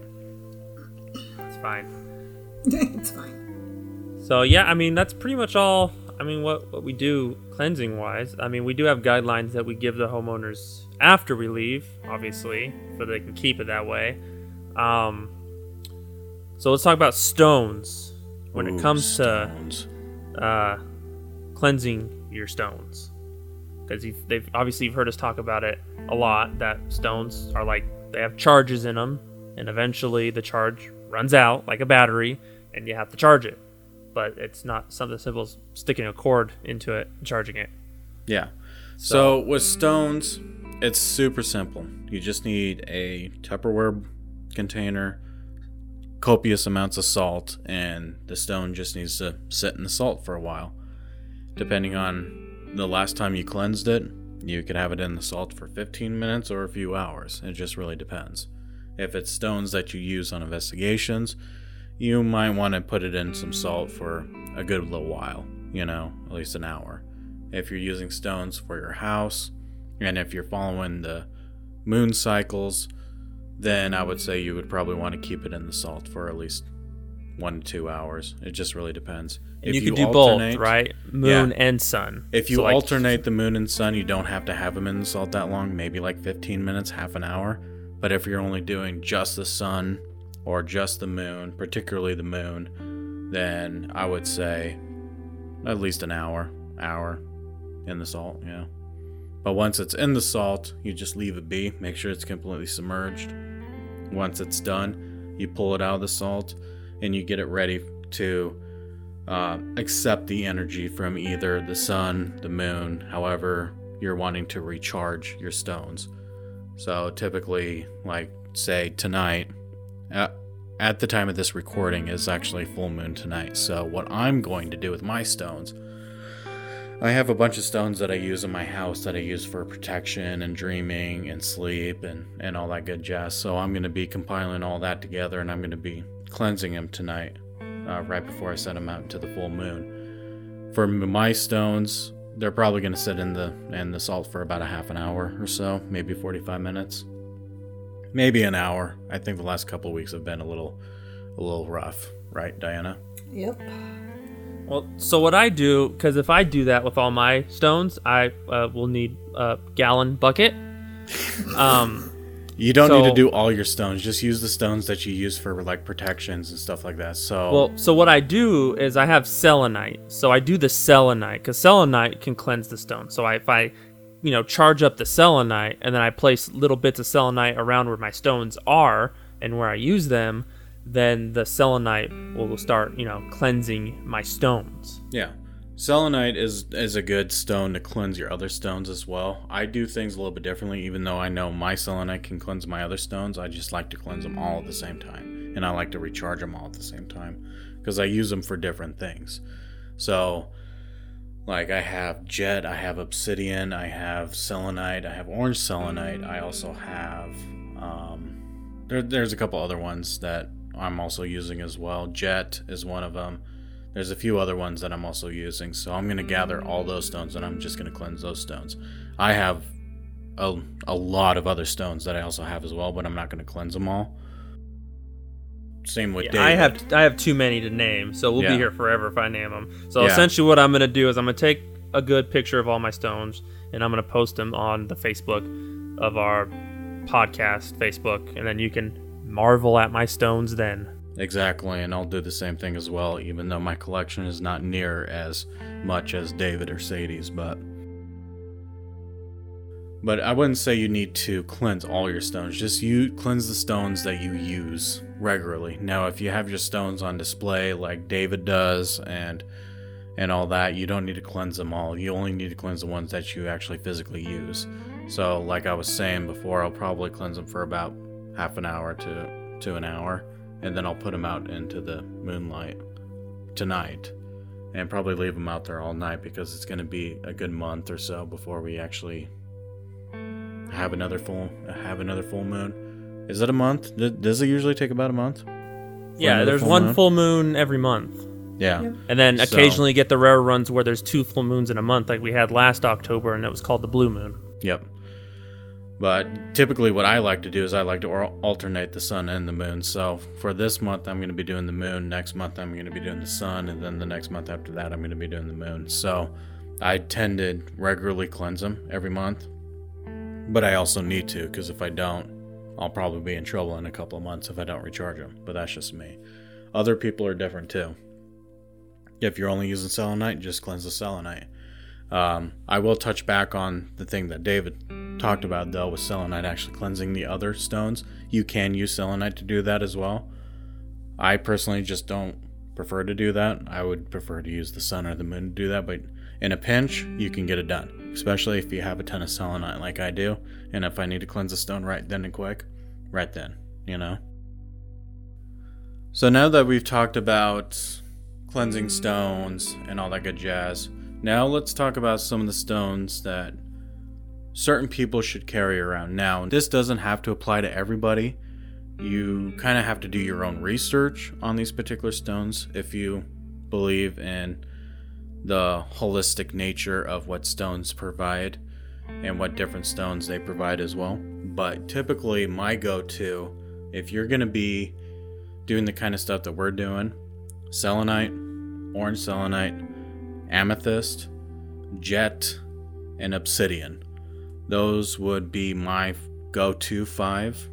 It's fine. it's fine. So yeah, I mean that's pretty much all. I mean what what we do cleansing wise. I mean we do have guidelines that we give the homeowners after we leave, obviously, so they can keep it that way. Um, so let's talk about stones when Ooh, it comes stones. to uh, cleansing your stones, because they've obviously you've heard us talk about it a lot. That stones are like they have charges in them, and eventually the charge runs out like a battery, and you have to charge it. But it's not something as simple as sticking a cord into it and charging it. Yeah. So with stones, it's super simple. You just need a Tupperware container, copious amounts of salt, and the stone just needs to sit in the salt for a while. Depending on the last time you cleansed it, you could have it in the salt for 15 minutes or a few hours. It just really depends. If it's stones that you use on investigations, you might want to put it in some salt for a good little while, you know, at least an hour. If you're using stones for your house, and if you're following the moon cycles, then I would say you would probably want to keep it in the salt for at least one to two hours. It just really depends. And If you, can do alternate- both, right? Moon Yeah. and sun. If you So, like, alternate the moon and sun, you don't have to have them in the salt that long, maybe like 15 minutes, half an hour. But if you're only doing just the sun or just the moon, particularly the moon, then I would say at least an hour, hour in the salt, yeah. But once it's in the salt, you just leave it be, make sure it's completely submerged. Once it's done, you pull it out of the salt and you get it ready to uh, accept the energy from either the sun, the moon, however you're wanting to recharge your stones. So typically, like say tonight, at, at the time of this recording is actually full moon tonight. So what I'm going to do with my stones, I have a bunch of stones that I use in my house that I use for protection and dreaming and sleep and, and all that good jazz. So I'm going to be compiling all that together and I'm going to be cleansing them tonight uh, right before I set them out into the full moon. For my stones, they're probably going to sit in the in the salt for about a half an hour or so, maybe 45 minutes, maybe an hour. I think the last couple weeks have been a little a little rough, right, Diana? Yep. Well, so what I do, because if I do that with all my stones, I uh, will need a gallon bucket. Um, You don't need to do all your stones. Just use the stones that you use for like protections and stuff like that. So well, so what I do is I have selenite. So I do the selenite because selenite can cleanse the stone. So I, if I, you know, charge up the selenite and then I place little bits of selenite around where my stones are and where I use them, then the selenite will start, you know, cleansing my stones. Yeah. Selenite is is a good stone to cleanse your other stones as well. I do things a little bit differently, even though I know my selenite can cleanse my other stones. I just like to cleanse them all at the same time, and I like to recharge them all at the same time because I use them for different things. So, like I have jet, I have obsidian, I have selenite, I have orange selenite. I also have um, there, there's a couple other ones that I'm also using as well. Jet is one of them. There's a few other ones that I'm also using, so I'm going to gather all those stones and I'm just going to cleanse those stones. I have a, a lot of other stones that I also have as well, but I'm not going to cleanse them all. Same with Yeah, David. I have I have too many to name, so we'll Yeah. be here forever if I name them. So Yeah. essentially, what I'm gonna do is I'm gonna take a good picture of all my stones and I'm gonna post them on the Facebook of our podcast Facebook, and then you can marvel at my stones. Then Exactly, and I'll do the same thing as well, even though my collection is not near as much as David or Sadie's, but but I wouldn't say you need to cleanse all your stones. Just you cleanse the stones that you use regularly. Now, if you have your stones on display like David does and and all that, you don't need to cleanse them all. You only need to cleanse the ones that you actually physically use. So, like I was saying before, I'll probably cleanse them for about half an hour to to an hour and then I'll put them out into the moonlight tonight and probably leave them out there all night because it's going to be a good month or so before we actually have another full have another full moon. Is it a month? Does it usually take about a month? yeah, there's full one moon? full moon every month, Yeah. Yep. and then So- occasionally get the rare runs where there's two full moons in a month, like we had last October, and it was called the blue moon. Yep. But typically, what I like to do is I like to alternate the sun and the moon. So for this month, I'm going to be doing the moon. Next month, I'm going to be doing the sun, and then the next month after that, I'm going to be doing the moon. So I tend to regularly cleanse them every month, but I also need to because if I don't, I'll probably be in trouble in a couple of months if I don't recharge them. But that's just me. Other people are different too. If you're only using selenite, just cleanse the selenite. Um, I will touch back on the thing that David talked about though with selenite actually cleansing the other stones. You can use selenite to do that as well. I personally just don't prefer to do that. I would prefer to use the sun or the moon to do that, but in a pinch, you can get it done. Especially if you have a ton of selenite like I do, and if I need to cleanse a stone right then and quick, right then, you know. So now that we've talked about cleansing stones and all that good jazz, now let's talk about some of the stones that certain people should carry around. Now, this doesn't have to apply to everybody. You kind of have to do your own research on these particular stones if you believe in the holistic nature of what stones provide and what different stones they provide as well. But typically, my go to, if you're going to be doing the kind of stuff that we're doing, selenite, orange selenite, amethyst, jet, and obsidian. Those would be my go to five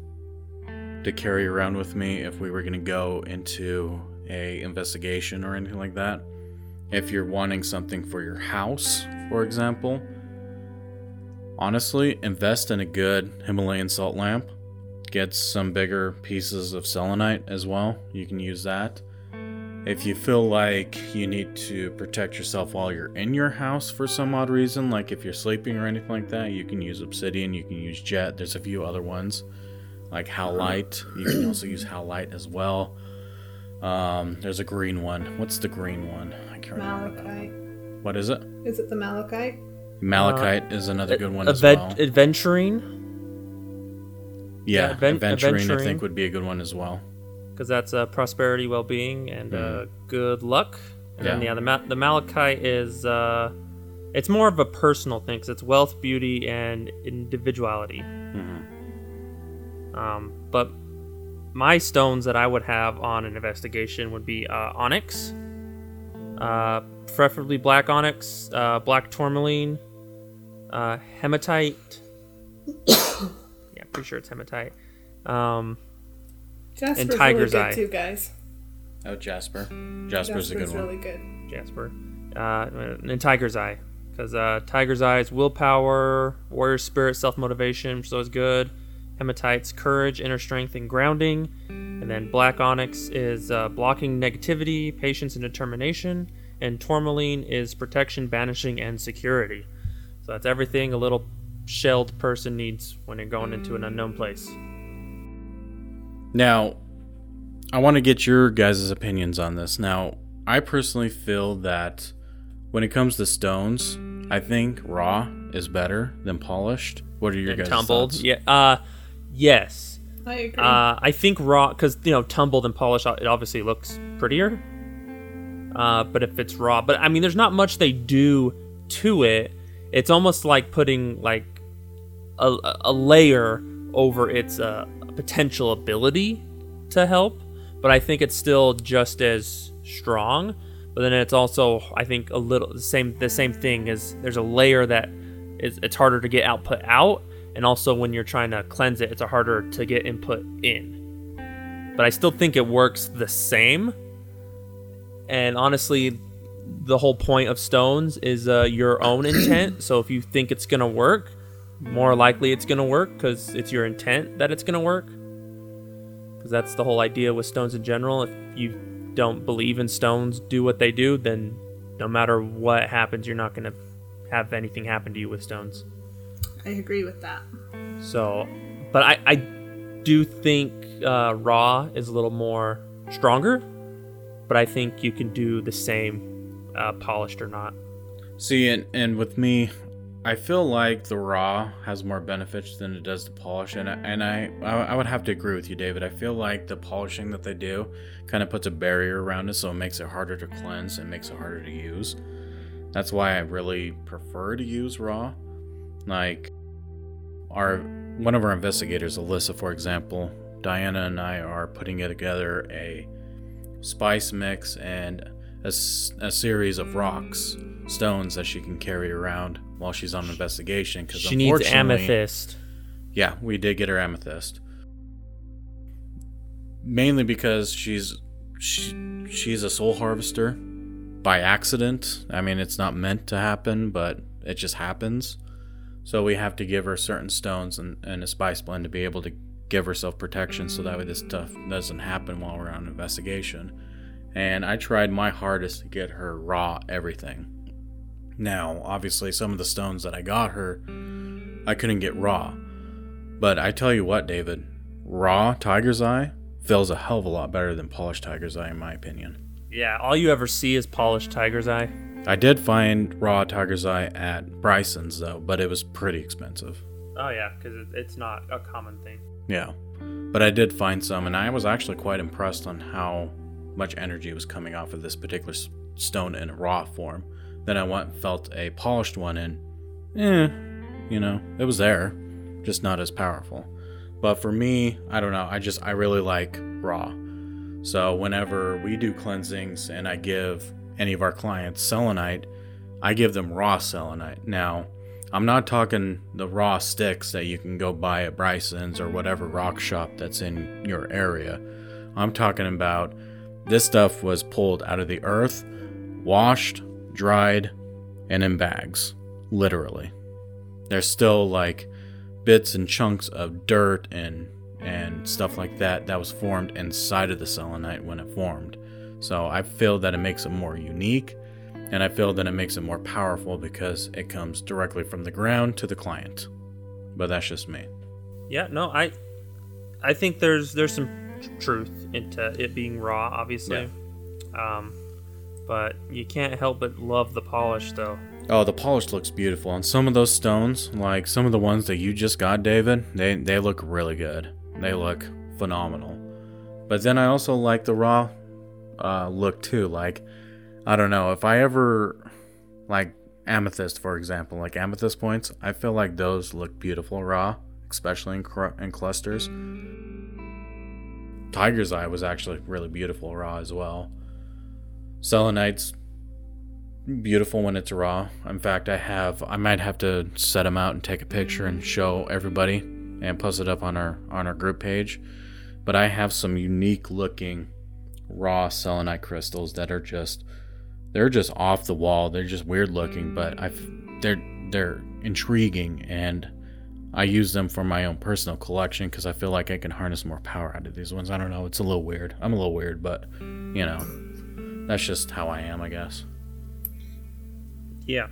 to carry around with me if we were going to go into a investigation or anything like that. If you're wanting something for your house, for example, honestly, invest in a good Himalayan salt lamp. Get some bigger pieces of selenite as well. You can use that. If you feel like you need to protect yourself while you're in your house for some odd reason, like if you're sleeping or anything like that, you can use obsidian, you can use jet. There's a few other ones like Howlite. You can also use Howlite as well. Um, there's a green one. What's the green one? I can't remember. Malachite. What is it? Is it the malachite? Malachite is another good one as well. Aventurine, Yeah, yeah, advent- Aventurine I think would be a good one as well. Because that's uh, prosperity, well-being, and uh, good luck. And then Mm-hmm. Yeah. yeah, the ma- the malachite is uh, it's more of a personal thing because it's wealth, beauty, and individuality. Mm-hmm. Um, but my stones that I would have on an investigation would be uh, onyx, uh, preferably black onyx, uh, black tourmaline, uh, hematite. yeah, pretty sure it's hematite. Um, Jasper's Tiger's really Eye. too, guys. Oh, Jasper. Jasper's a good Jasper's one. really good. Jasper, uh, and Tiger's Eye, because uh, Tiger's Eye is willpower, warrior spirit, self motivation, which is always good. Hematite's courage, inner strength, and grounding. And then Black Onyx is uh, blocking negativity, patience, and determination. And Tourmaline is protection, banishing, and security. So that's everything a little shelled person needs when they're going into an unknown place. Now, I want to get your guys' opinions on this. Now, I personally feel that when it comes to stones, I think raw is better than polished. What are your And guys' tumbled, thoughts? yeah, uh, yes. I agree. Uh, I think raw, because you know, tumbled and polished, it obviously looks prettier. Uh, but if it's raw, but I mean, there's not much they do to it. It's almost like putting like a, a layer over its uh, potential ability to help. But I think it's still just as strong. But then it's also, I think, a little the same. The same thing is there's a layer that is it's harder to get output out, and also when you're trying to cleanse it, it's harder to get input in. But I still think it works the same. And honestly, the whole point of stones is uh, your own intent. So if you think it's gonna work, more likely it's gonna work because it's your intent that it's gonna work. Because that's the whole idea with stones in general. If you don't believe in stones do what they do, then no matter what happens, you're not gonna have anything happen to you with stones. I agree with that. So, but I, I do think uh, raw is a little more stronger, but I think you can do the same uh, polished or not. See, and, and with me, I feel like the raw has more benefits than it does the polish, and I, and I I would have to agree with you, David. I feel like the polishing that they do kind of puts a barrier around it, so it makes it harder to cleanse and makes it harder to use. That's why I really prefer to use raw. Like our one of our investigators, Alyssa, for example, Diana and I are putting together a spice mix and a, s- a series of rocks, stones that she can carry around while she's on investigation. Because She needs amethyst. Yeah, we did get her amethyst. Mainly because she's she, she's a soul harvester by accident. I mean, it's not meant to happen, but it just happens. So we have to give her certain stones and, and a spice blend to be able to give herself protection so that way this stuff doesn't happen while we're on investigation. And I tried my hardest to get her raw everything. Now, obviously, some of the stones that I got her, I couldn't get raw. But I tell you what, David, raw Tiger's Eye feels a hell of a lot better than polished Tiger's Eye, in my opinion. Yeah, all you ever see is polished tiger's eye. I did find raw Tiger's Eye at Bryson's, though, but it was pretty expensive. Oh yeah, because it's not a common thing. Yeah. But I did find some, and I was actually quite impressed on how much energy was coming off of this particular stone in raw form. Then I went and felt a polished one, and eh, you know, it was there, just not as powerful. But for me, I don't know. I just I really like raw. So whenever we do cleansings and I give any of our clients selenite, I give them raw selenite. Now, I'm not talking the raw sticks that you can go buy at Bryson's or whatever rock shop that's in your area. I'm talking about this stuff was pulled out of the earth, washed, dried, and in bags. Literally. There's still like bits and chunks of dirt and and stuff like that that was formed inside of the selenite when it formed. So I feel that it makes it more unique and I feel that it makes it more powerful because it comes directly from the ground to the client. But that's just me. Yeah, no, I I think there's there's some truth into it being raw, obviously. Um, but you can't help but love the polish, though. Oh, the polish looks beautiful. And some of those stones, like some of the ones that you just got, David, they, they look really good. They look phenomenal. But then I also like the raw uh, look too. Like, I don't know, if I ever, like amethyst, for example, like amethyst points, I feel like those look beautiful raw, especially in, cr- in clusters. Tiger's Eye was actually really beautiful raw as well. Selenite's beautiful when it's raw. In fact, I have I might have to set them out and take a picture and show everybody and post it up on our on our group page. But I have some unique looking raw selenite crystals that are just they're just off the wall. They're just weird looking, but I've they're they're intriguing and I use them for my own personal collection because I feel like I can harness more power out of these ones. I don't know. It's a little weird. I'm a little weird, but you know, that's just how I am, I guess. Yeah.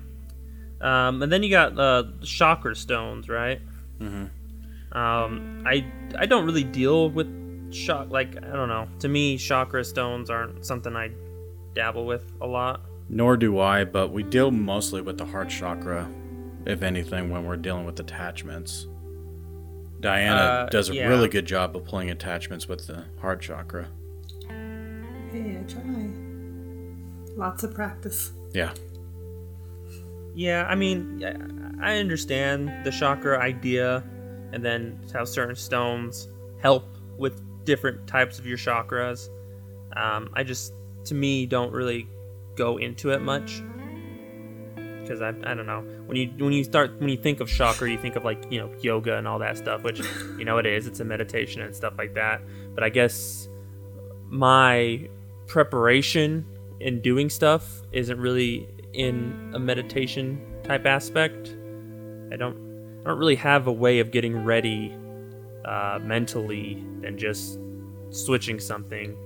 Um, and then you got uh, chakra stones, right? Mm-hmm. Um, I I don't really deal with shock like I don't know. To me, chakra stones aren't something I dabble with a lot. Nor do I, but we deal mostly with the heart chakra, if anything, when we're dealing with attachments. Diana Uh, does a yeah. really good job of pulling attachments with the heart chakra. Hey, I try. Lots of practice. Yeah. Yeah, I mean, I I understand the chakra idea, and then how certain stones help with different types of your chakras. Um, I just, to me, don't really go into it much because I, I don't know when you when you start when you think of chakra, you think of like you know yoga and all that stuff, which you know it is. It's a meditation and stuff like that. But I guess my preparation in doing stuff isn't really in a meditation type aspect. I don't I don't really have a way of getting ready uh, mentally than just switching something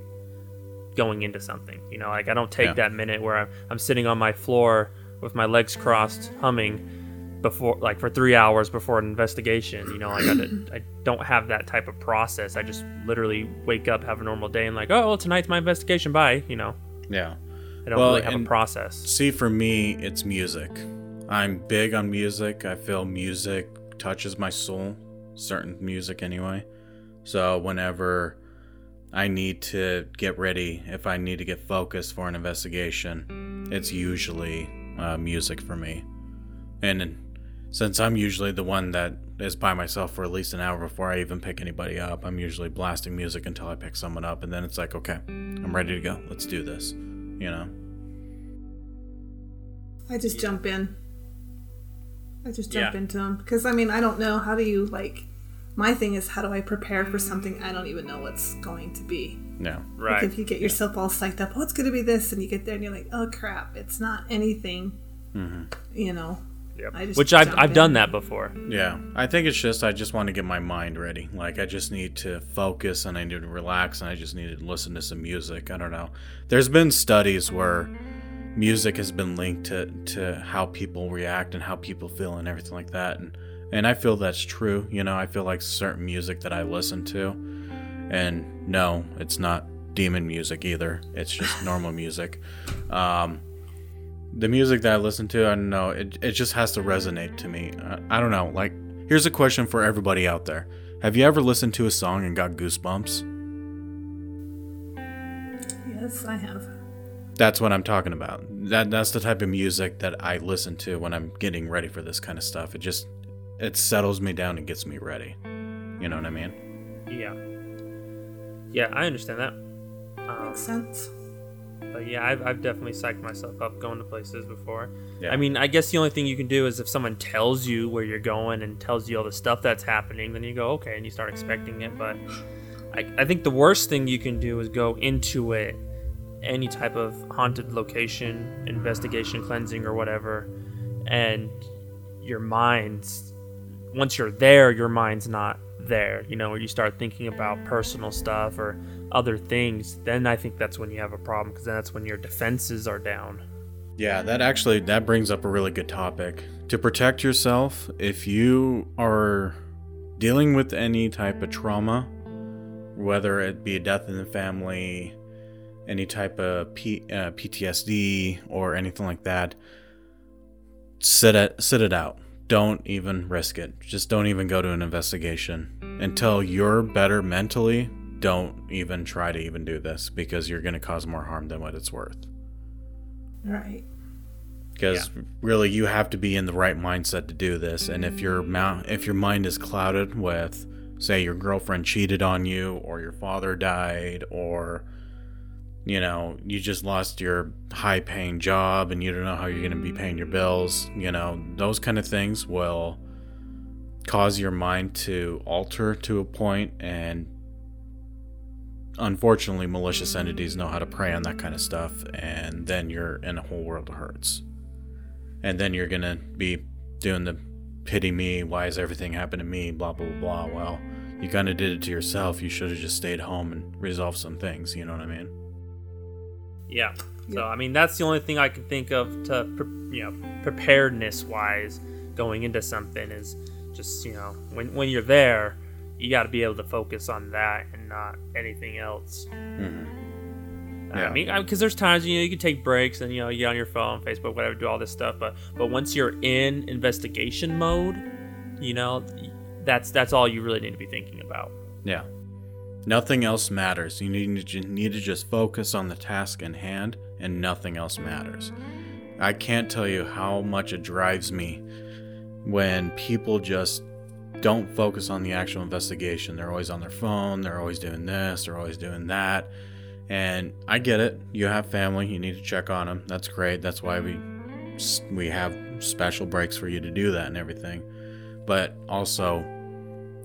going into something. You know, like I don't take Yeah. that minute where I'm, I'm sitting on my floor with my legs crossed humming before like for three hours before an investigation you know like I, I don't have that type of process i just literally wake up have a normal day and like oh well tonight's my investigation bye you know Yeah. i don't Well, really have a process See, for me, it's music. I'm big on music. I feel music touches my soul, certain music anyway. So, whenever I need to get ready, if I need to get focused for an investigation, it's usually uh, music for me. And since I'm usually the one that is by myself for at least an hour before I even pick anybody up, I'm usually blasting music until I pick someone up. And then it's like, okay, I'm ready to go. Let's do this. You know? I just jump in. I just jump Yeah. into them because I mean I don't know how do you like. My thing is how do I prepare for something I don't mm. even know what's going to be. No. right Like if you get yourself all psyched up, oh, it's going to be this, and you get there and you're like, oh crap, it's not anything. Mm-hmm. You know. Yep. I just which I've, I've in. done that before Yeah, I think it's just I just want to get my mind ready. Like I just need to focus and I need to relax and I just need to listen to some music. I don't know. There's been studies where music has been linked to to how people react and how people feel and everything like that and and I feel that's true. You know, I feel like certain music that I listen to and no, it's not demon music either. It's just normal music. Um the music that I listen to, I don't know, it, it just has to resonate to me. I, I don't know. Like, here's a question for everybody out there Have you ever listened to a song and got goosebumps? Yes, I have. That's what I'm talking about. That That's the type of music that I listen to when I'm getting ready for this kind of stuff. It just, it settles me down and gets me ready. You know what I mean? yeah yeah i understand that um, makes sense. But yeah, I've, I've definitely psyched myself up going to places before. Yeah. I mean, I guess the only thing you can do is if someone tells you where you're going and tells you all the stuff that's happening, then you go, okay, and you start expecting it. But I, I think the worst thing you can do is go into it, any type of haunted location, investigation, cleansing, or whatever, and your mind's, once you're there, your mind's not there, you know, where you start thinking about personal stuff or other things, then I think that's when you have a problem because that's when your defenses are down. Yeah, that actually that brings up a really good topic. To protect yourself, if you are dealing with any type of trauma, whether it be a death in the family, any type of P, uh, PTSD or anything like that, sit it sit it out. Don't even risk it. Just don't even go to an investigation until you're better mentally. Don't even try to even do this because you're going to cause more harm than what it's worth Right. because really you have to be in the right mindset to do this and if your mount if your mind is clouded with say your girlfriend cheated on you or your father died or you know you just lost your high paying job and you don't know how you're going to be paying your bills you know those kind of things will cause your mind to alter to a point and unfortunately malicious entities know how to prey on that kind of stuff and then you're in a whole world of hurts. And then you're gonna be doing the pity me why is everything happened to me blah blah blah well you kind of did it to yourself you should have just stayed home and resolved some things you know what i mean Yeah. So I mean, that's the only thing I can think of to pre- you know preparedness wise going into something is just you know when when you're there, you got to be able to focus on that and not anything else. mm-hmm. I Yeah. mean, because there's times you know you can take breaks and you know you get on your phone, Facebook, whatever, do all this stuff. But but once you're in investigation mode, you know that's that's all you really need to be thinking about. yeah nothing else matters you need to, need to just focus on the task in hand and nothing else matters i can't tell you how much it drives me when people just don't focus on the actual investigation. They're always on their phone, they're always doing this, they're always doing that. And I get it. You have family, you need to check on them. That's great. That's why we we have special breaks for you to do that and everything. But also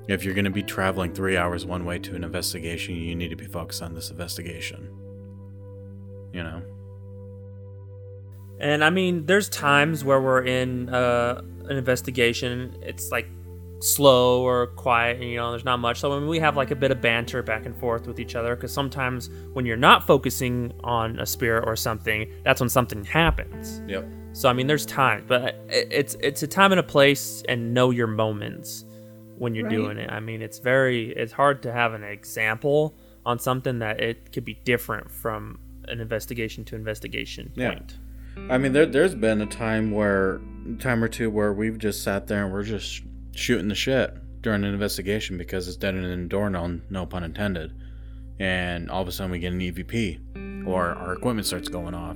if you're going to be traveling 3 hours one way to an investigation, you need to be focused on this investigation. You know. And I mean, there's times where we're in uh, an investigation. It's like slow or quiet, and you know, there's not much. So when we have like a bit of banter back and forth with each other, because sometimes when you're not focusing on a spirit or something, that's when something happens. Yep. So I mean, there's times, but it's it's a time and a place, and know your moments when you're Right. doing it. I mean, it's very it's hard to have an example on something that it could be different from an investigation to investigation Yeah. I mean, there, there's been a time where, time or two where we've just sat there and we're just shooting the shit during an investigation because it's dead in the door, no, no pun intended. And all of a sudden we get an EVP, or our equipment starts going off.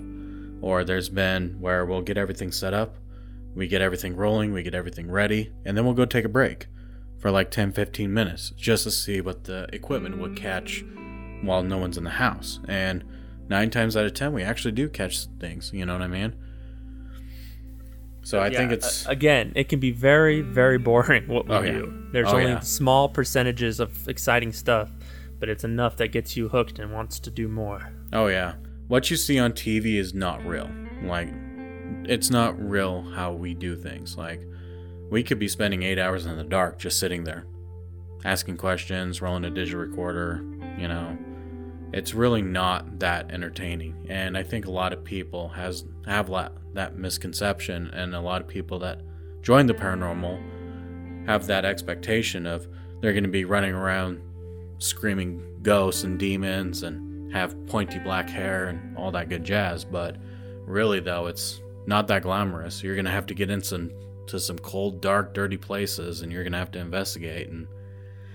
Or there's been where we'll get everything set up, we get everything rolling, we get everything ready, and then we'll go take a break for like 10 15 minutes just to see what the equipment would catch while no one's in the house. And nine times out of ten, we actually do catch things. You know what I mean? So I think it's again, it can be very, very boring what we Oh, yeah. do. There's Oh, only yeah. small percentages of exciting stuff, but it's enough that gets you hooked and wants to do more. oh yeah. What you see on TV is not real. Like, it's not real how we do things. Like, we could be spending eight hours in the dark just sitting there, asking questions, rolling a digital recorder. You know, it's really not that entertaining. And I think a lot of people has have that misconception, and a lot of people that join the paranormal have that expectation of they're going to be running around screaming ghosts and demons and have pointy black hair and all that good jazz. But really, though, it's not that glamorous. You're going to have to get in some, to some cold, dark, dirty places, and you're going to have to investigate. And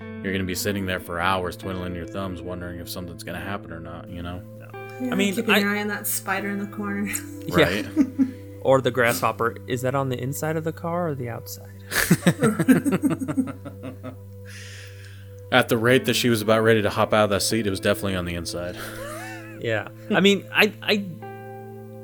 you're going to be sitting there for hours twiddling your thumbs, wondering if something's going to happen or not, you know? Yeah, mean, keeping I- your eye on that spider in the corner. Right? Or the grasshopper. Is that on the inside of the car or the outside? At the rate that she was about ready to hop out of that seat, it was definitely on the inside. Yeah. I mean, I I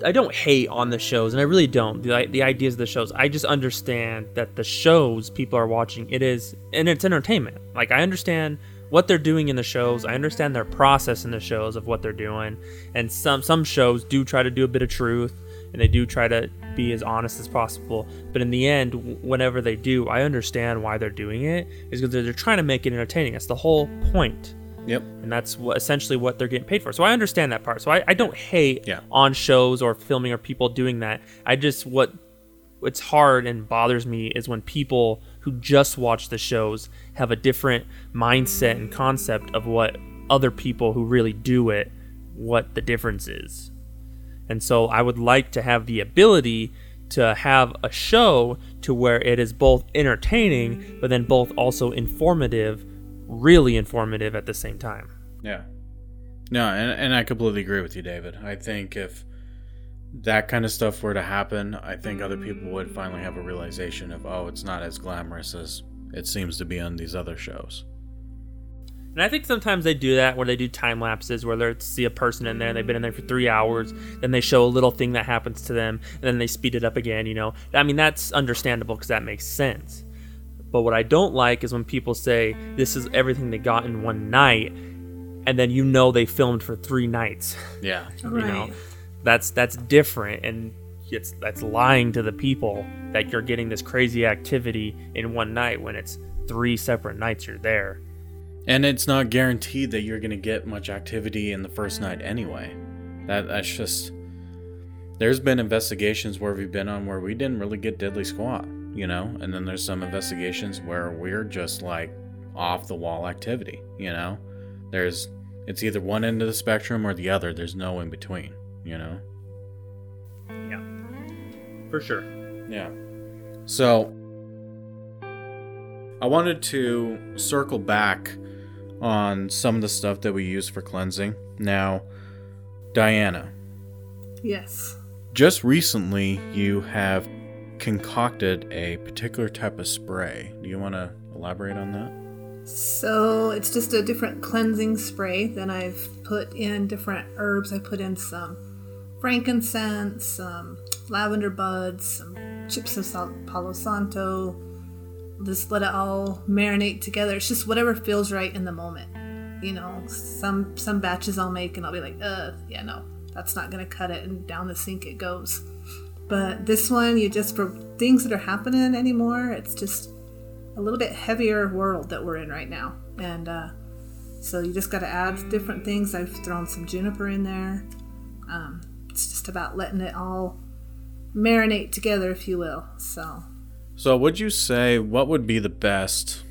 I don't hate on the shows, and I really don't. The the ideas of the shows. I just understand that the shows people are watching it is, and it's entertainment. Like I understand what they're doing in the shows. I understand their process in the shows of what they're doing, and some some shows do try to do a bit of truth, and they do try to be as honest as possible. But in the end, whenever they do, I understand why they're doing it. Is because they're, they're trying to make it entertaining. That's the whole point Yep. and that's what essentially what they're getting paid for. So I understand that part. So I, I don't hate Yeah. on shows or filming or people doing that. I just what what's hard and bothers me is when people who just watch the shows have a different mindset and concept of what other people who really do it what the difference is. And so I would like to have the ability to have a show to where it is both entertaining but then both also informative, really informative at the same time. Yeah. No, and, and I completely agree with you, David. I think if that kind of stuff were to happen, I think other people would finally have a realization of, oh, it's not as glamorous as it seems to be on these other shows. And I think sometimes they do that where they do time lapses where they see a person in there, they've been in there for three hours, then they show a little thing that happens to them, and then they speed it up again, you know. I mean, that's understandable because that makes sense. But what I don't like is when people say this is everything they got in one night, and then you know they filmed for three nights. Yeah. You know, Right. that's that's different, and it's that's lying to the people that you're getting this crazy activity in one night when it's three separate nights you're there. And it's not guaranteed that you're going to get much activity in the first night mm. anyway. That that's just there's been investigations where we've been on where we didn't really get deadly squat, you know? And then there's some investigations where we're just like off the wall activity, you know? There's it's either one end of the spectrum or the other. There's no in between, you know? Yeah, for sure. Yeah. So I wanted to circle back on some of the stuff that we use for cleansing. Now, Diana, Yes. just recently you have concocted a particular type of spray. Do you want to elaborate on that? So it's just a different cleansing spray. Then I've put in different herbs. I put in some frankincense, some lavender buds, some chips of sal- Palo Santo. Just let it all marinate together. It's just whatever feels right in the moment. You know, some some batches I'll make and I'll be like, uh, yeah, no, that's not gonna cut it, and down the sink it goes. But this one, you just for things that are happening anymore, it's just a little bit heavier world that we're in right now. And uh, so you just got to add different things. I've thrown some juniper in there. Um, it's just about letting it all marinate together, if you will. So So, would you say what would be the best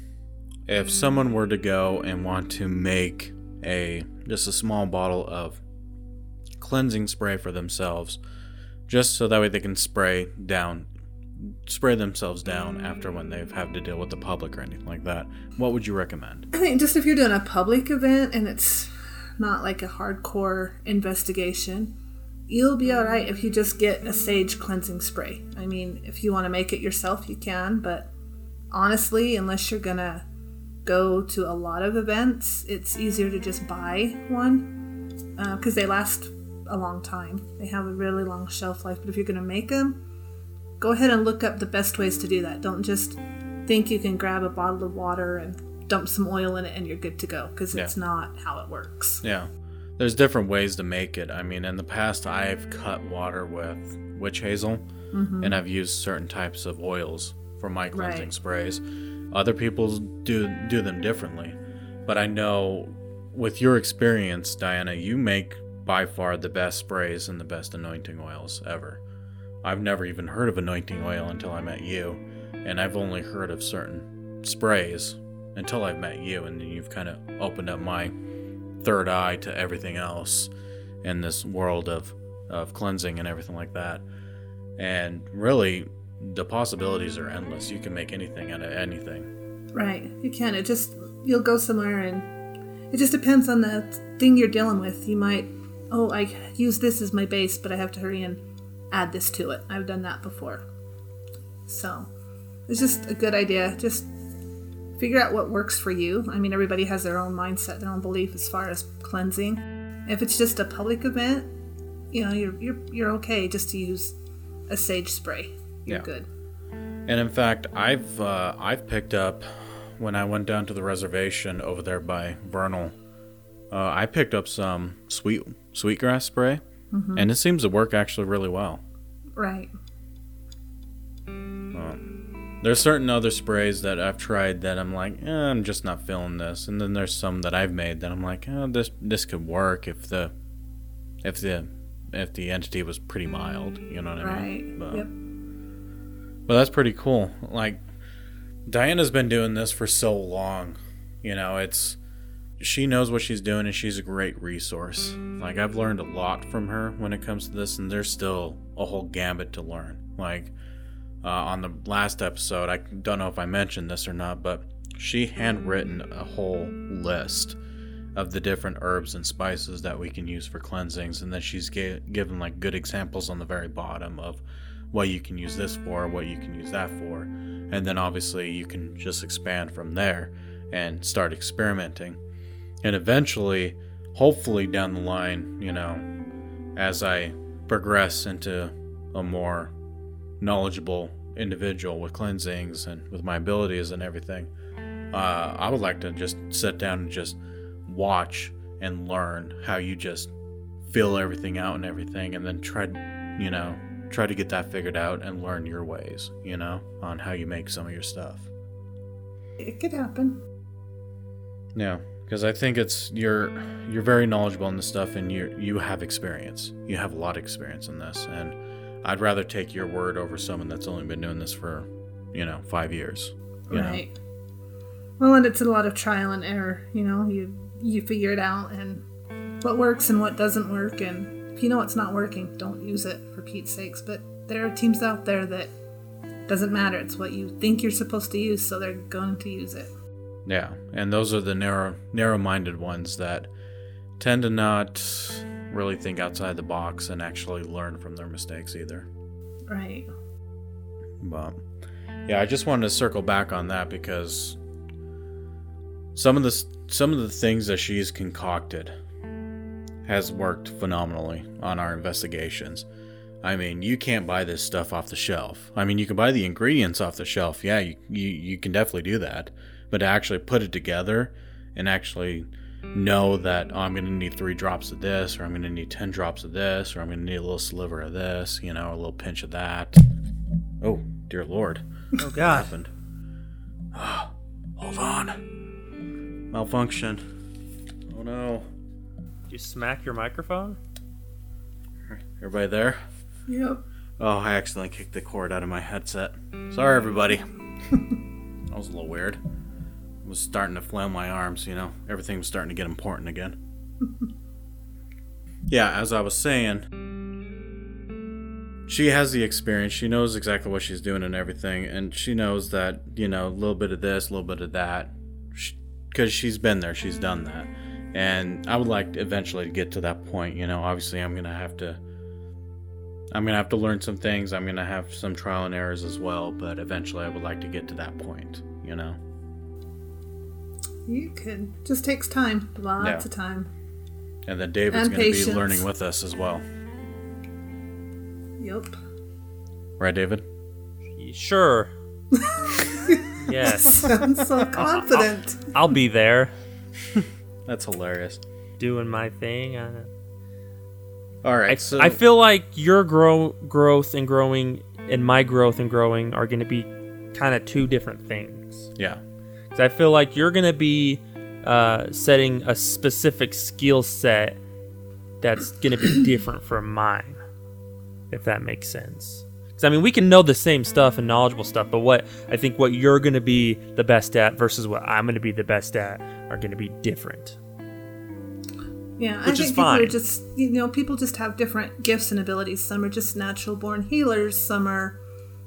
if someone were to go and want to make a just a small bottle of cleansing spray for themselves, just so that way they can spray down, spray themselves down after when they've had to deal with the public or anything like that? What would you recommend? I think just if you're doing a public event and it's not like a hardcore investigation, you'll be all right if you just get a sage cleansing spray. I mean, if you want to make it yourself, you can, but honestly, unless you're gonna go to a lot of events, it's easier to just buy one uh, because they last a long time. They have a really long shelf life. But if you're gonna make them, go ahead and look up the best ways to do that. Don't just think you can grab a bottle of water and dump some oil in it and you're good to go because it's Yeah. not how it works. Yeah. There's different ways to make it. I mean, in the past, I've cut water with witch hazel, mm-hmm. and I've used certain types of oils for my cleansing Right. sprays. Other people do do them differently, but I know with your experience, Diana, you make by far the best sprays and the best anointing oils ever. I've never even heard of anointing oil until I met you, and I've only heard of certain sprays until I've met you, and you've kind of opened up my third eye to everything else in this world of of cleansing and everything like that. And really, the possibilities are endless. You can make anything out of anything. Right. You can. It just, you'll go somewhere and it just depends on the thing you're dealing with. You might, oh, I use this as my base, but I have to hurry and add this to it. I've done that before. So it's just a good idea. Just figure out what works for you. I mean, everybody has their own mindset, their own belief as far as cleansing. If it's just a public event, you know, you're you're you're okay just to use a sage spray. You're Yeah. good. And in fact, I've uh, I've picked up when I went down to the reservation over there by Vernal. Uh, I picked up some sweet sweetgrass spray, and it seems to work actually really well. Right. There's certain other sprays that I've tried that I'm like, eh, I'm just not feeling this, and then there's some that I've made that I'm like, oh, this this could work if the if the if the entity was pretty mild, you know what I Right. mean? But, Yep. but that's pretty cool. Like Diana's been doing this for so long, you know, it's she knows what she's doing and she's a great resource. Like I've learned a lot from her when it comes to this, and there's still a whole gambit to learn. Like uh, on the last episode, I don't know if I mentioned this or not, but she handwritten a whole list of the different herbs and spices that we can use for cleansings, and then she's given like good examples on the very bottom of what you can use this for, what you can use that for, and then obviously you can just expand from there and start experimenting, and eventually, hopefully down the line, you know, as I progress into a more knowledgeable individual with cleansings and with my abilities and everything, uh, I would like to just sit down and just watch and learn how you just fill everything out and everything, and then try, you know, try to get that figured out and learn your ways, you know, on how you make some of your stuff. It could happen. Yeah, because I think it's you're you're very knowledgeable in this stuff, and you you have experience. You have a lot of experience in this, and I'd rather take your word over someone that's only been doing this for, you know, five years. You know? Right. Well, and it's a lot of trial and error. You know, you you figure it out and what works and what doesn't work. And if you know it's not working, don't use it for Pete's sakes. But there are teams out there that doesn't matter. It's what you think you're supposed to use, so they're going to use it. Yeah, and those are the narrow narrow-minded ones that tend to not really think outside the box and actually learn from their mistakes either. Right. But yeah, I just wanted to circle back on that because some of the some of the things that she's concocted has worked phenomenally on our investigations. I mean, you can't buy this stuff off the shelf. I mean, you can buy the ingredients off the shelf. Yeah, you you, you can definitely do that. But to actually put it together and actually know that oh, I'm going to need three drops of this, or I'm going to need 10 drops of this, or I'm going to need a little sliver of this, you know, a little pinch of that. Oh, dear Lord. Oh What God! happened? Hold on. Malfunction. Oh no. Did you smack your microphone? Everybody there? Yep. Oh, I accidentally kicked the cord out of my headset. Sorry, everybody. that was a little weird. Was starting to flail my arms, you know. Everything was starting to get important again. yeah, as I was saying, she has the experience. She knows exactly what she's doing and everything, and she knows that you know a little bit of this, a little bit of that, because she's been there. She's done that, and I would like eventually to get to that point. You know, obviously, I'm gonna have to. I'm gonna have to learn some things. I'm gonna have some trial and errors as well, but eventually, I would like to get to that point. You know. You could. Just takes time. Lots Yeah. of time. And then David's going to be learning with us as well. Yep. Right, David? Sure. yes, Sounds so confident. I'll be there That's hilarious. doing my thing. I, All right. I, so I feel like your grow growth and growing and my growth and growing are going to be kind of two different things. yeah, 'Cause I feel like you're going to be uh, setting a specific skill set that's going to be different from mine, if that makes sense. Because I mean, we can know the same stuff and knowledgeable stuff, but what I think what you're going to be the best at versus what I'm going to be the best at are going to be different. Yeah, I Which think is people are just you know people just have different gifts and abilities. Some are just natural born healers. Some are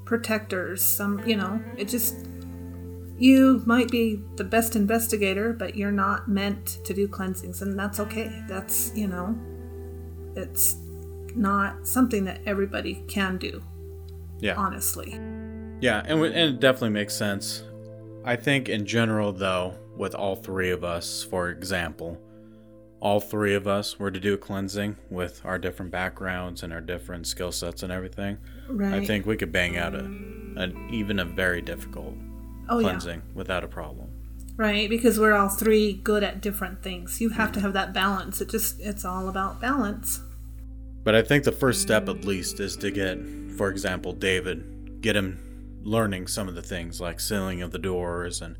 protectors. Some you know it just you might be the best investigator, but you're not meant to do cleansings, and that's okay. That's you know it's not something that everybody can do. yeah, Honestly, yeah, and, w- and it definitely makes sense. I think in general, though, with all three of us, for example, all three of us were to do a cleansing with our different backgrounds and our different skill sets and everything, Right. I think we could bang out a, an even a very difficult oh yeah. cleansing without a problem. Right, because we're all three good at different things. You have to have that balance. It just it's all about balance. But I think the first step, at least, is to get, for example, David, get him learning some of the things like sealing of the doors and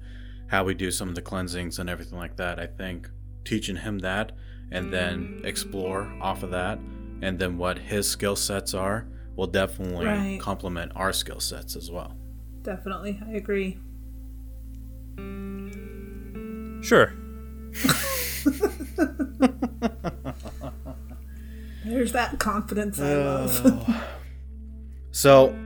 how we do some of the cleansings and everything like that. I think teaching him that and then explore off of that and then what his skill sets are will definitely Right. complement our skill sets as well. Definitely, I agree. Sure. There's that confidence I oh. love. So,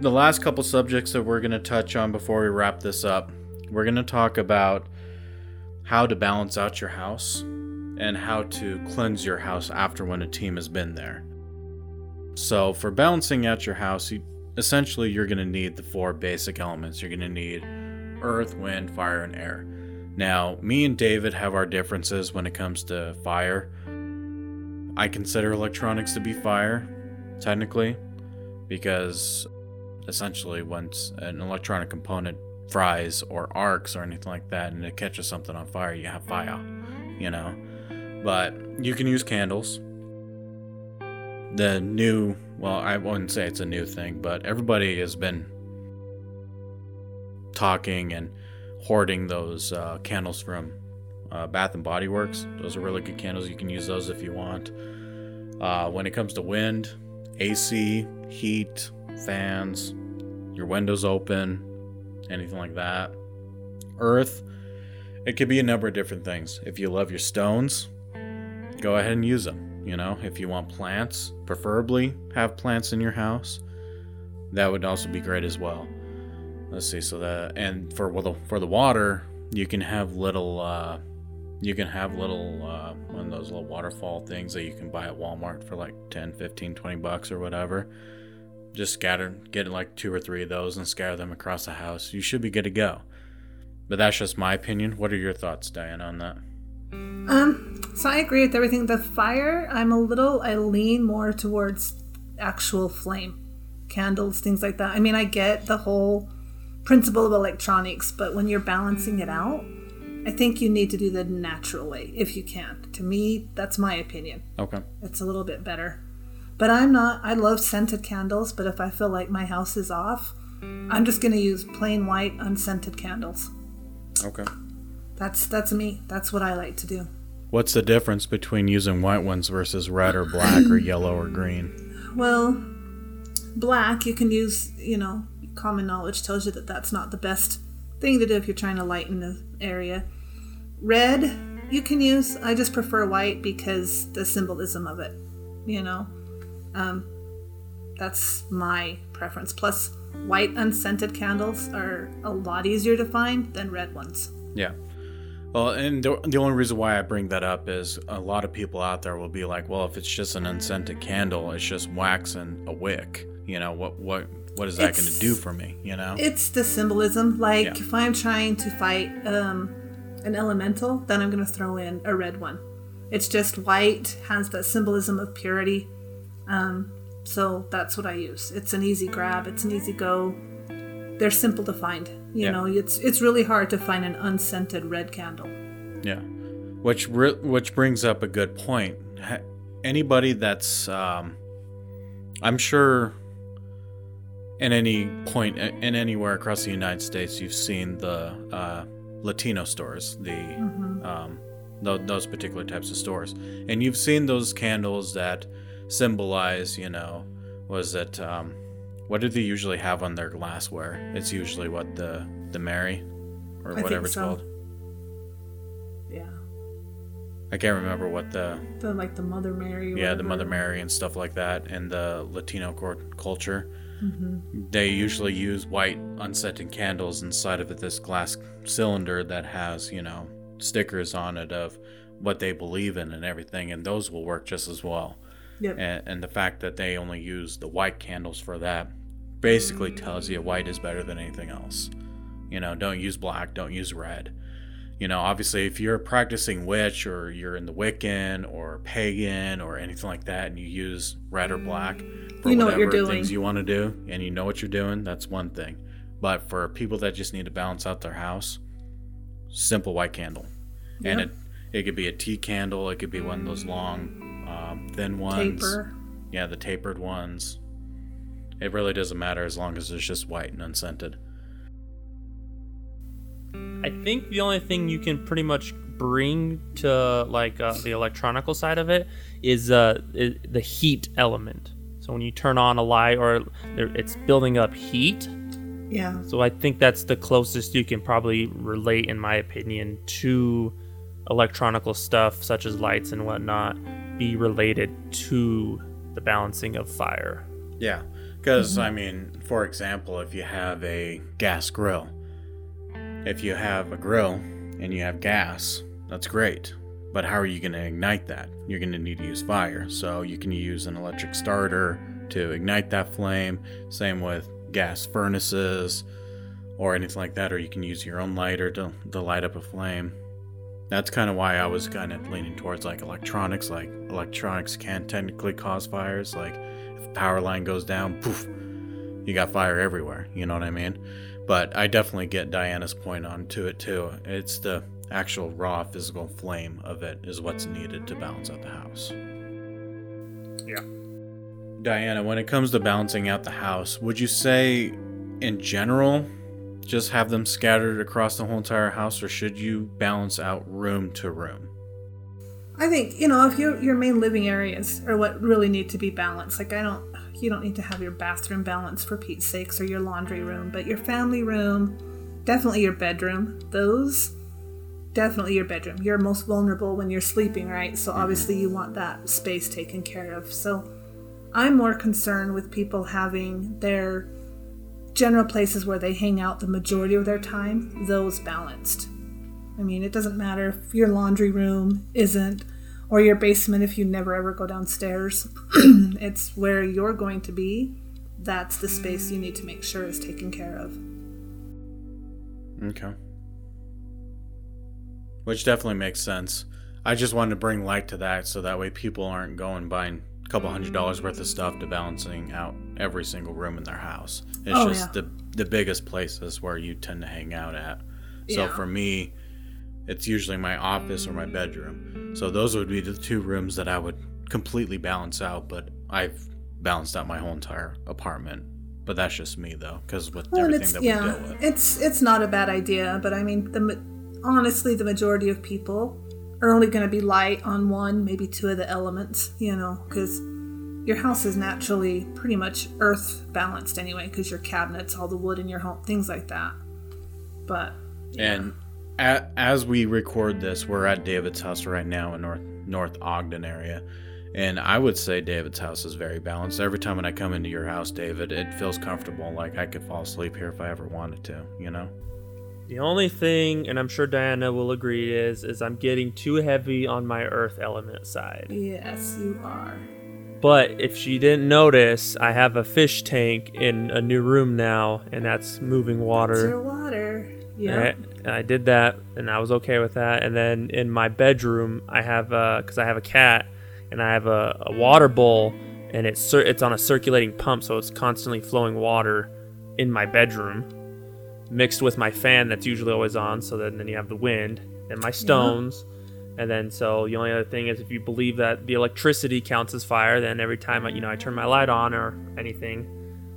the last couple subjects that we're going to touch on before we wrap this up, we're going to talk about how to balance out your house and how to cleanse your house after when a team has been there. So, for balancing out your house, you, essentially you're going to need the four basic elements. You're going to need earth, wind, fire, and air. Now, me and David have our differences when it comes to fire. I consider electronics to be fire, technically, because essentially once an electronic component fries or arcs or anything like that and it catches something on fire, you have fire, you know. But you can use candles. The new, well, I wouldn't say it's a new thing, but everybody has been talking and hoarding those uh, candles from uh, Bath and Body Works. Those are really good candles. You can use those if you want. Uh, when it comes to wind, AC, heat, fans, your windows open, anything like that. Earth, it could be a number of different things. If you love your stones, go ahead and use them. You know, if you want plants, preferably have plants in your house. That would also be great as well. Let's see. So that and for well, the for the water, you can have little. Uh, you can have little uh, one of those little waterfall things that you can buy at Walmart for like 10, 15, 20 bucks or whatever. Just scatter, get like two or three of those and scatter them across the house. You should be good to go. But that's just my opinion. What are your thoughts, Diane, on that? Um, so I agree with everything. The fire, I'm a little, I lean more towards actual flame, candles, things like that. I mean, I get the whole principle of electronics, but when you're balancing it out, I think you need to do the natural way if you can. To me, that's my opinion. Okay. It's a little bit better. But I'm not, I love scented candles, but if I feel like my house is off, I'm just going to use plain white unscented candles. Okay. That's that's me. That's what I like to do. What's the difference between using white ones versus red or black or yellow or green? Well, black you can use, you know, common knowledge tells you that that's not the best thing to do if you're trying to lighten the area. Red you can use. I just prefer white because the symbolism of it, you know. Um that's my preference. Plus white unscented candles are a lot easier to find than red ones. Yeah. Well, and the, the only reason why I bring that up is a lot of people out there will be like, well, if it's just an unscented candle, it's just wax and a wick. You know, what what what is that going to do for me? You know? It's the symbolism. Like Yeah. if I'm trying to fight um, an elemental, then I'm going to throw in a red one. It's just white, has that symbolism of purity. Um, so that's what I use. It's an easy grab. It's an easy go. They're simple to find. You Yeah. know, it's it's really hard to find an unscented red candle. Yeah, which re- which brings up a good point. Anybody that's, um, I'm sure, in any point in anywhere across the United States, you've seen the uh, Latino stores, the um, th- those particular types of stores, and you've seen those candles that symbolize, you know, was it um, what do they usually have on their glassware? It's usually what the the Mary or I whatever it's so. called. Yeah, I can't remember what the the like the Mother Mary. yeah the. Mother Mary and stuff like that in the Latino culture. Mm-hmm. They usually use white unscented candles inside of this glass cylinder that has you know stickers on it of what they believe in and everything, and those will work just as well. Yep. And, and the fact that they only use the white candles for that basically tells you white is better than anything else. You know, don't use black, don't use red. You know, obviously, if you're practicing witch or you're in the Wiccan or pagan or anything like that, and you use red or black for You know what whatever you're doing. things you want to do, and you know what you're doing, that's one thing. But for people that just need to balance out their house, simple white candle, and it it could be a tea candle, it could be one of those long, um, thin ones. Taper. Yeah, the tapered ones. It really doesn't matter as long as it's just white and unscented. I think the only thing you can pretty much bring to like uh, the electronical side of it is uh, the heat element. So when you turn on a light or it's building up heat. Yeah. So I think that's the closest you can probably relate, in my opinion, to electronical stuff such as lights and whatnot be related to the balancing of fire. Yeah, because I mean, for example, if you have a gas grill, if you have a grill and you have gas, that's great. But how are you going to ignite that? You're going to need to use fire. So you can use an electric starter to ignite that flame. Same with gas furnaces or anything like that. Or you can use your own lighter to, to light up a flame. That's kind of why I was kind of leaning towards like electronics. Like electronics can technically cause fires. Like if a power line goes down, poof, you got fire everywhere. You know what I mean? But I definitely get Diana's point on to it too. It's the actual raw physical flame of it is what's needed to balance out the house. Yeah. Diana, when it comes to balancing out the house, would you say in general just have them scattered across the whole entire house or should you balance out room to room? I think you know if your your main living areas are what really need to be balanced. Like I don't, you don't need to have your bathroom balanced for Pete's sakes or your laundry room, but your family room, definitely your bedroom. Those, definitely your bedroom. You're most vulnerable when you're sleeping, right? So mm-hmm. obviously you want that space taken care of. So I'm more concerned with people having their general places where they hang out the majority of their time. Those balanced. I mean, it doesn't matter if your laundry room isn't, or your basement if you never ever go downstairs. it's where you're going to be. That's the space you need to make sure is taken care of. Okay. Which definitely makes sense. I just wanted to bring light to that so that way people aren't going buying a couple hundred dollars worth of stuff to balancing out every single room in their house. It's Oh, just yeah. the the biggest places where you tend to hang out at. So Yeah. for me, it's usually my office or my bedroom. So those would be the two rooms that I would completely balance out, but I've balanced out my whole entire apartment. But that's just me though, because with Well, everything that yeah, we deal with. it's it's not a bad idea, but I mean, the honestly, the majority of people are only going to be light on one, maybe two of the elements, you know, because your house is naturally pretty much earth balanced anyway, because your cabinets, all the wood in your home, things like that. But And a, as we record this, we're at David's house right now in North North Ogden area, and I would say David's house is very balanced. Every time when I come into your house, David, it feels comfortable. Like I could fall asleep here if I ever wanted to. You know? The only thing, and I'm sure Diana will agree, is is I'm getting too heavy on my earth element side. yes, you are. But if she didn't notice, I have a fish tank in a new room now, and that's moving It's water. your water. Yeah. And I, did that, and I was okay with that. And then in my bedroom, I have because I have a cat, and I have a, a water bowl, and it's cir- it's on a circulating pump, so it's constantly flowing water in my bedroom, mixed with my fan that's usually always on. So then, then you have the wind and my stones. And then, so the only other thing is, if you believe that the electricity counts as fire, then every time I, you know, I turn my light on or anything,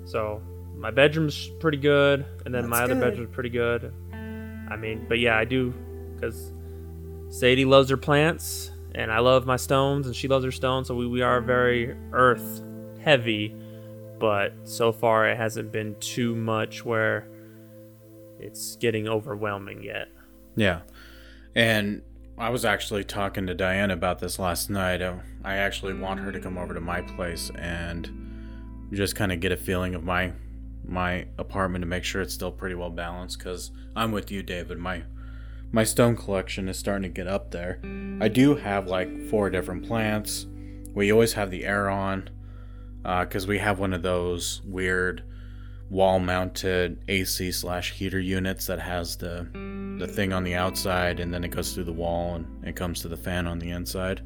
so my bedroom's pretty good, and then my That's other good. bedroom's pretty good. I mean, but yeah, I do because Sadie loves her plants, and I love my stones, and she loves her stones. So we, we are very earth heavy, but so far it hasn't been too much where it's getting overwhelming yet. Yeah. And I was actually talking to Diane about this last night. I actually want her to come over to my place and just kind of get a feeling of my my apartment to make sure it's still pretty well balanced cuz I'm with you David. My my stone collection is starting to get up there. I do have like four different plants. We always have the air on uh, because we have one of those weird wall mounted AC slash heater units that has the the thing on the outside, and then it goes through the wall and it comes to the fan on the inside.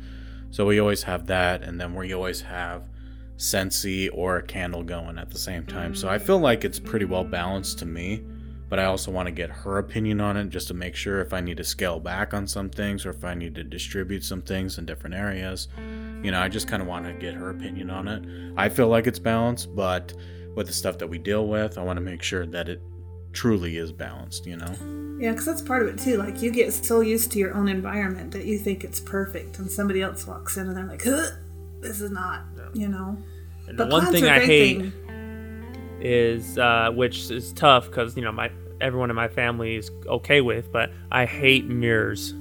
So we always have that, and then we always have Scentsy or a candle going at the same time. So I feel like it's pretty well balanced to me, but I also want to get her opinion on it just to make sure if I need to scale back on some things or if I need to distribute some things in different areas. You know, I just kind of want to get her opinion on it. I feel like it's balanced, but with the stuff that we deal with, I want to make sure that it truly is balanced, you know? Yeah, because that's part of it too. Like you get so used to your own environment that you think it's perfect, and somebody else walks in and they're like, "This is not," you know. And But the one thing are a I great hate thing. is, uh, which is tough because you know my everyone in my family is okay with, but I hate mirrors.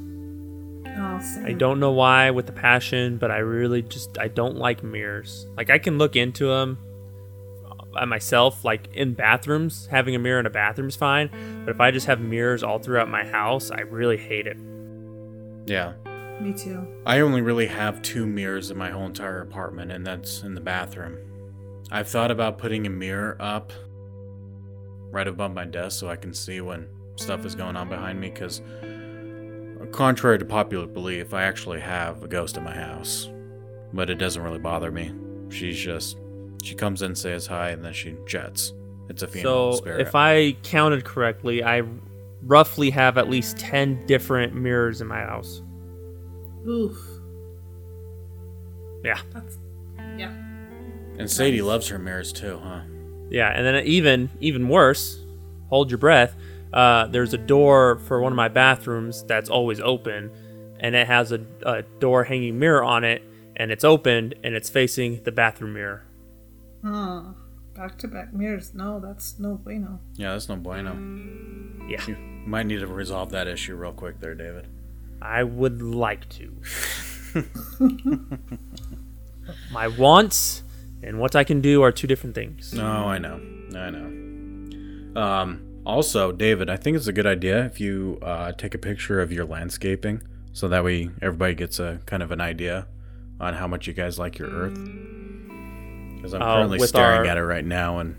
Oh. I don't know why with the passion, but I really just I don't like mirrors. Like I can look into them by myself, like in bathrooms. Having a mirror in a bathroom is fine, but if I just have mirrors all throughout my house, I really hate it. Yeah. Me too. I only really have two mirrors in my whole entire apartment, and that's in the bathroom. I've thought about putting a mirror up right above my desk so I can see when stuff is going on behind me, because contrary to popular belief, I actually have a ghost in my house. But it doesn't really bother me. She's just. She comes in, says hi, and then she jets. It's a female So spirit. if I counted correctly, I roughly have at least ten different mirrors in my house. Oof. Yeah. That's yeah. and Sadie loves her mirrors too, huh? Yeah, and then even even worse, hold your breath. Uh, there's a door for one of my bathrooms that's always open, and it has a, a door hanging mirror on it, and it's opened and it's facing the bathroom mirror. Oh, back to back mirrors. No, that's no bueno. Yeah, that's no bueno. Yeah, You might need to resolve that issue real quick there, David. I would like to. my wants and what I can do are two different things. No, I know. I know. Um, also, David, I think it's a good idea if you uh, take a picture of your landscaping so that way everybody gets a kind of an idea on how much you guys like your earth. Because I'm Oh, currently staring our- at it right now, and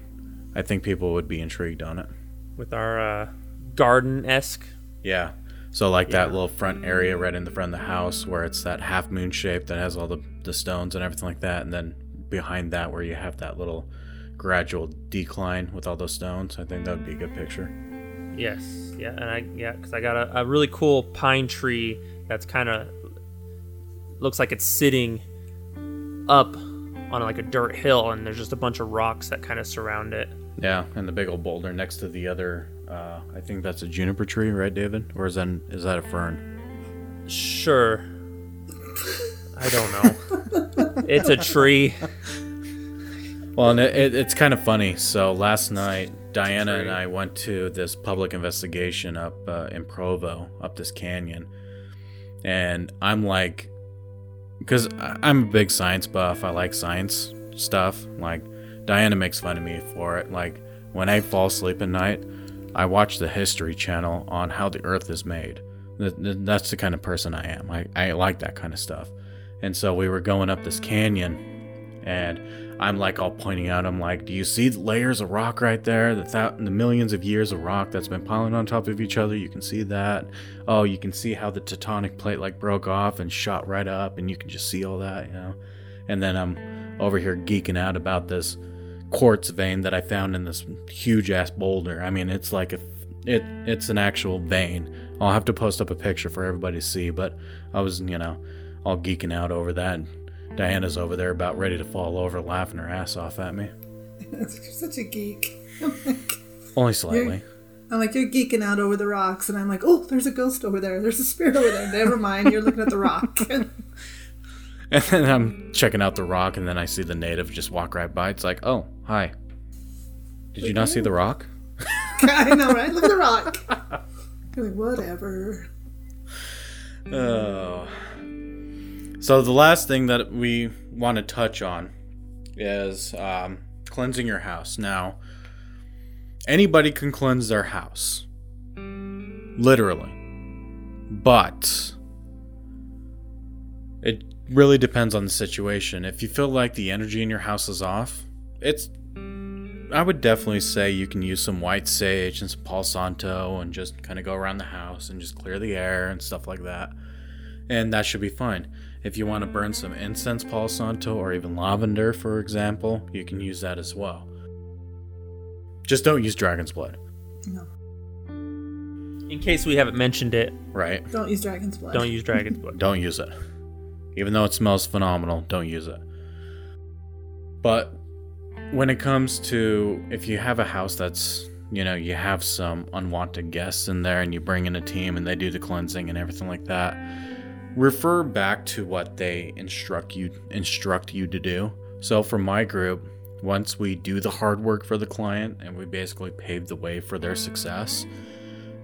I think people would be intrigued on it. With our uh, garden esque. Yeah. So like that little front area right in the front of the house where it's that half moon shape that has all the, the stones and everything like that, and then behind that where you have that little gradual decline with all those stones. I think that would be a good picture. Yes, yeah, and I yeah, because I got a, a really cool pine tree that's kind of looks like it's sitting up on like a dirt hill, and there's just a bunch of rocks that kind of surround it. Yeah, and the big old boulder next to the other. Uh, I think that's a juniper tree, right, David? Or is that is that a fern? Sure, I don't know. it's a tree. Well, and it, it, it's kind of funny. So last night, Diana and I went to this public investigation up uh, in Provo, up this canyon, and I'm like, because I'm a big science buff. I like science stuff. Like Diana makes fun of me for it. Like when I fall asleep at night, I watch the History Channel on how the Earth is made. Th- th- That's the kind of person I am. I, I like that kind of stuff. And so we were going up this canyon, and I'm like all pointing out. I'm like, "Do you see the layers of rock right there? The thou- the millions of years of rock that's been piling on top of each other. You can see that. Oh, you can see how the tectonic plate like broke off and shot right up, and you can just see all that, you know." And then I'm over here geeking out about this quartz vein that I found in this huge ass boulder. I mean, it's like a it it's an actual vein. I'll have to post up a picture for everybody to see, but I was, you know, all geeking out over that. Diana's over there about ready to fall over laughing her ass off at me. You're such a geek. Like, Only slightly. I'm like, you're geeking out over the rocks, and I'm like, oh, there's a ghost over there. There's a spirit over there. Never mind. You're looking at the rock. And then I'm checking out the rock and then I see the native just walk right by. It's like, "Oh, hi. Did you not see the rock?" I know, right? Look at the rock. You're like, whatever. Oh. So the last thing that we want to touch on is um, cleansing your house. Now, anybody can cleanse their house, literally, but it really depends on the situation. If you feel like the energy in your house is off, it's I would definitely say you can use some white sage and some Palo Santo and just kind of go around the house and just clear the air and stuff like that. And that should be fine. If you want to burn some incense Palo Santo or even lavender, for example, you can use that as well. Just don't use dragon's blood, No, In case we haven't mentioned it, right? don't use dragon's blood. don't use dragon's blood. Don't use it. Even though it smells phenomenal, don't use it. But when it comes to if you have a house that's, you know, you have some unwanted guests in there and you bring in a team and they do the cleansing and everything like that, refer back to what they instruct you instruct you to do. So for my group, once we do the hard work for the client and we basically pave the way for their success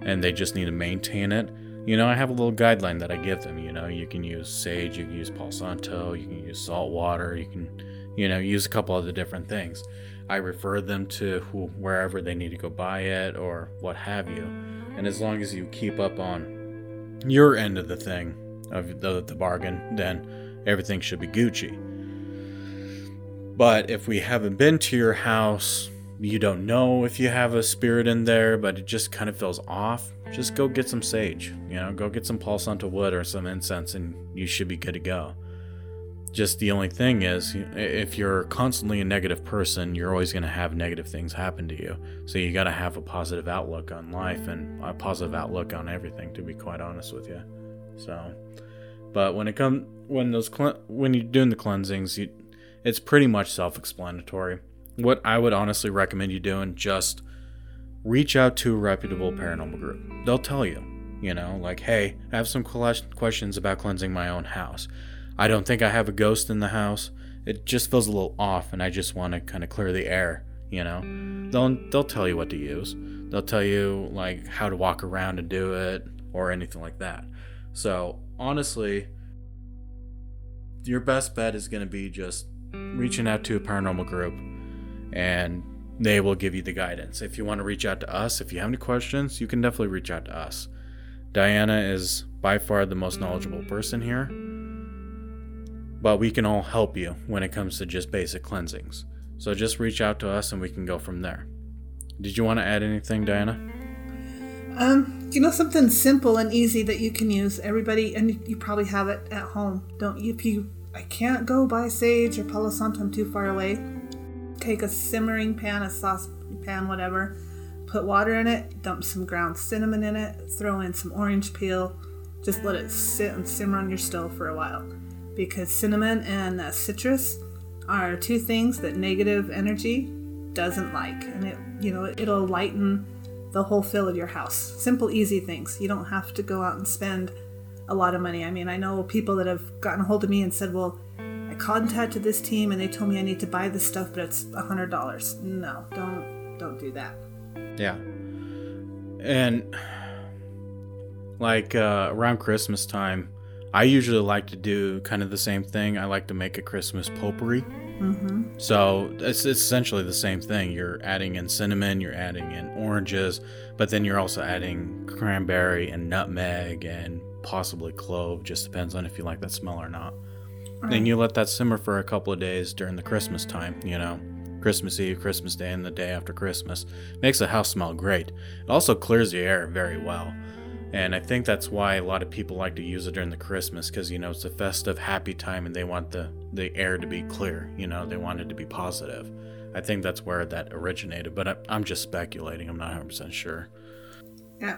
and they just need to maintain it, you know, I have a little guideline that I give them. You know, you can use sage, you can use Palo Santo, you can use salt water, you can, you know, use a couple other different things. I refer them to who, wherever they need to go buy it or what have you. And as long as you keep up on your end of the thing, of the, the bargain, then everything should be Gucci. But if we haven't been to your house, you don't know if you have a spirit in there, but it just kind of feels off, just go get some sage. You know, go get some Palo Santo wood or some incense, and you should be good to go. Just the only thing is, if you're constantly a negative person, you're always going to have negative things happen to you. So you got to have a positive outlook on life and a positive outlook on everything. To be quite honest with you, so. But when it comes when those when you're doing the cleansings, you, it's pretty much self-explanatory. What I would honestly recommend you doing just reach out to a reputable paranormal group. They'll tell you, you know, like, hey, I have some questions about cleansing my own house. I don't think I have a ghost in the house. It just feels a little off, and I just want to kind of clear the air. You know, they'll they'll tell you what to use. They'll tell you like how to walk around and do it, or anything like that. So honestly, your best bet is going to be just reaching out to a paranormal group, and they will give you the guidance. If you want to reach out to us, if you have any questions, you can definitely reach out to us. Diana is by far the most knowledgeable person here, but we can all help you when it comes to just basic cleansings. So just reach out to us and we can go from there. Did you want to add anything, Diana? Um, you know something simple and easy that you can use. Everybody, and you probably have it at home. Don't you? If you, I can't go buy sage or Palo Santo. I'm too far away. Take a simmering pan, a sauce pan, whatever. Put water in it. Dump some ground cinnamon in it. Throw in some orange peel. Just let it sit and simmer on your stove for a while, because cinnamon and uh, citrus are two things that negative energy doesn't like, and it, you know, it'll lighten the whole feel of your house. Simple, easy things. You don't have to go out and spend a lot of money. I mean, I know people that have gotten a hold of me and said, "Well, I contacted this team and they told me I need to buy this stuff, but it's a hundred dollars." No, don't don't do that. Yeah. And like uh, around Christmas time, I usually like to do kind of the same thing. I like to make a Christmas potpourri. Mm-hmm. So it's, it's essentially the same thing. You're adding in cinnamon, you're adding in oranges, but then you're also adding cranberry and nutmeg and possibly clove. Just depends on if you like that smell or not. And you let that simmer for a couple of days during the Christmas time, you know, Christmas Eve, Christmas Day, and the day after Christmas. Makes the house smell great. It also clears the air very well. And I think that's why a lot of people like to use it during the Christmas because, you know, it's a festive, happy time and they want the, the air to be clear. You know, they want it to be positive. I think that's where that originated, but I, I'm just speculating. I'm not 100% sure. Yeah.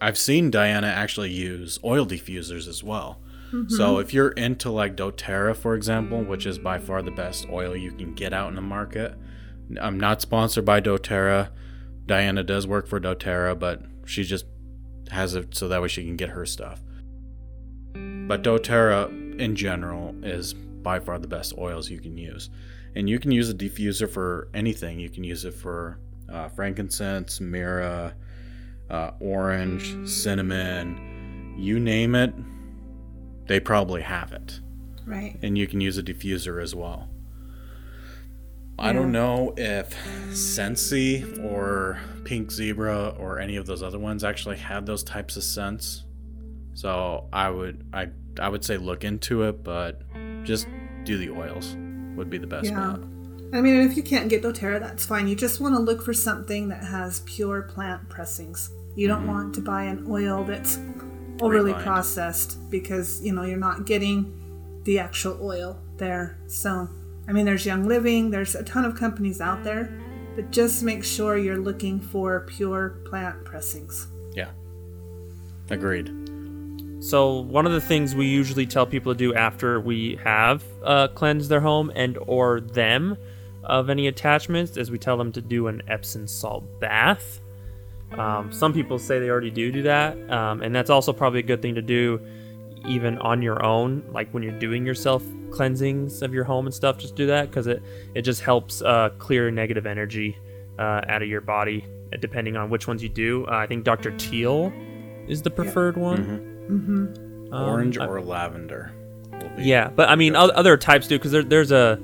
I've seen Diana actually use oil diffusers as well. So if you're into like doTERRA, for example, which is by far the best oil you can get out in the market, I'm not sponsored by doTERRA. Diana does work for doTERRA, but she just has it so that way she can get her stuff. But doTERRA in general is by far the best oils you can use. And you can use a diffuser for anything. You can use it for uh, frankincense, myrrh, uh, orange, cinnamon, you name it, they probably have it. Right. And you can use a diffuser as well. I don't know if Scentsy or Pink Zebra or any of those other ones actually have those types of scents. So I would I I would say look into it, but just do the oils would be the best Yeah. bet. I mean, if you can't get doTERRA, that's fine. You just want to look for something that has pure plant pressings. You don't mm-hmm. want to buy an oil that's overly Refined. processed because, you know, you're not getting the actual oil there. So, I mean, there's Young Living, there's a ton of companies out there, but just make sure you're looking for pure plant pressings. Yeah. Agreed. So one of the things we usually tell people to do after we have uh, cleansed their home and or them of any attachments is we tell them to do an Epsom salt bath. Um, some people say they already do do that, um, and that's also probably a good thing to do even on your own, like when you're doing yourself cleansings of your home and stuff. Just do that because it it just helps uh, clear negative energy uh, out of your body, uh, depending on which ones you do. Uh, I think Dr. Teal is the preferred one. Um, Orange I- or lavender. Yeah, but I mean, o- other types do because there, there's a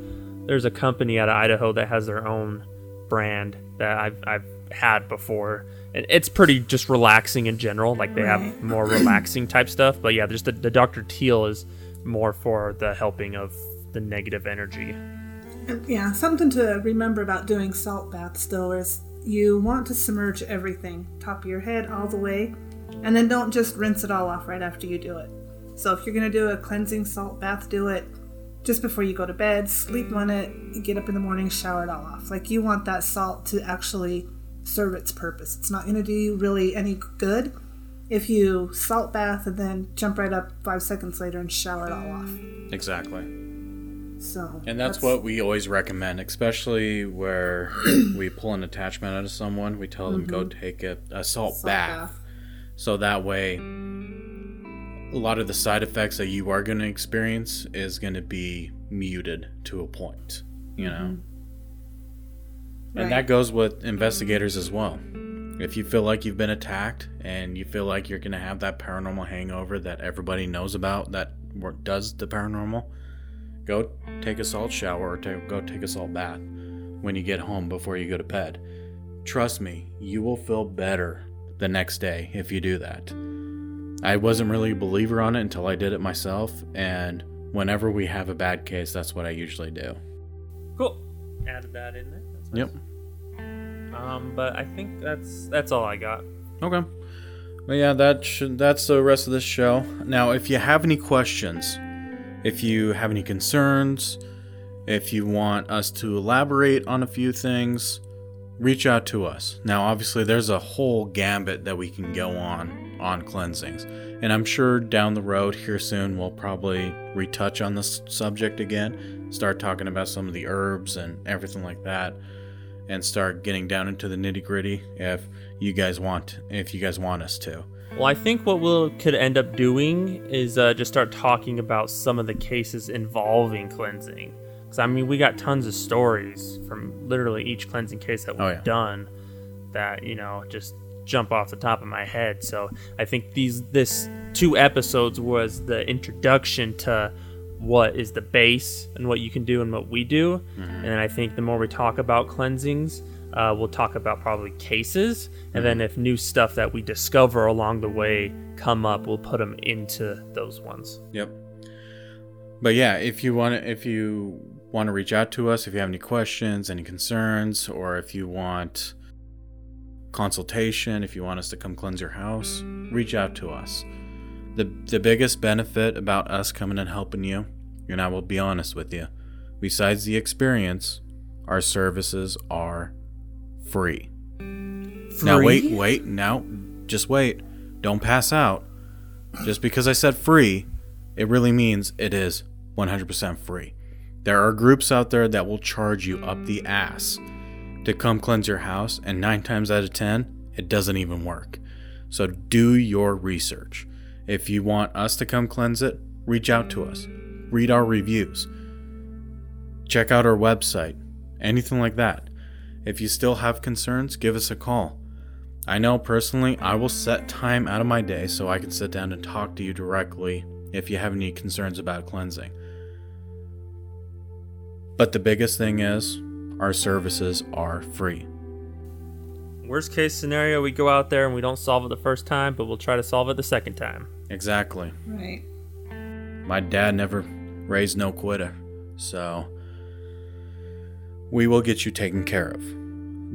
there's a company out of Idaho that has their own brand that I've I've had before, and it's pretty just relaxing in general. Like they have more relaxing type stuff, but yeah, just the, the Dr. Teal is more for the helping of the negative energy. Uh, yeah, something to remember about doing salt baths though is you want to submerge everything, top of your head all the way, and then don't just rinse it all off right after you do it. So if you're gonna do a cleansing salt bath, do it just before you go to bed, sleep on it, get up in the morning, shower it all off. Like you want that salt to actually serve its purpose. It's not gonna do you really any good if you salt bath and then jump right up five seconds later and shower it all off. Exactly. So And that's, what we always recommend, especially where we pull an attachment out of someone. We tell them go mm-hmm. take a, a salt, salt bath. So that way, a lot of the side effects that you are going to experience is going to be muted to a point, you know? Mm-hmm. And Right. that goes with investigators as mm-hmm. well. If you feel like you've been attacked and you feel like you're going to have that paranormal hangover that everybody knows about that does the paranormal, go take a salt shower or ta- go take a salt bath when you get home before you go to bed. Trust me, you will feel better the next day if you do that. I wasn't really a believer on it until I did it myself, and whenever we have a bad case, that's what I usually do. Cool. Added that in there. Yep. Um, but I think that's that's all I got. Okay. Well, yeah, that should that's the rest of this show. Now, if you have any questions, if you have any concerns, if you want us to elaborate on a few things, reach out to us. Now, obviously, there's a whole gambit that we can go on on cleansings, and I'm sure down the road here soon we'll probably retouch on this subject again, start talking about some of the herbs and everything like that and start getting down into the nitty gritty if you guys want if you guys want us to. Well, I think what we'll could end up doing is uh, just start talking about some of the cases involving cleansing. Because I mean, we got tons of stories from literally each cleansing case that we've Oh, yeah. done that you know just jump off the top of my head. So I think these this two episodes was the introduction to what is the base and what you can do and what we do. And then I think the more we talk about cleansings, uh, we'll talk about probably cases, and then if new stuff that we discover along the way come up, we'll put them into those ones. Yep. But yeah, if you want to, if you want to reach out to us, if you have any questions, any concerns, or if you want consultation, if you want us to come cleanse your house, reach out to us. The the biggest benefit about us coming and helping you, and I will be honest with you, besides the experience, our services are free. Now wait, wait, now just wait. Don't pass out. Just because I said free, it really means it is 100% free. There are groups out there that will charge you up the ass to come cleanse your house, and 9 times out of 10, it doesn't even work. So do your research. If you want us to come cleanse it, reach out to us. Read our reviews. Check out our website. Anything like that. If you still have concerns, give us a call. I know personally, I will set time out of my day so I can sit down and talk to you directly if you have any concerns about cleansing. But the biggest thing is, our services are free. Worst case scenario, we go out there and we don't solve it the first time, but we'll try to solve it the second time. Exactly. Right. My dad never raised no quitter. So we will get you taken care of.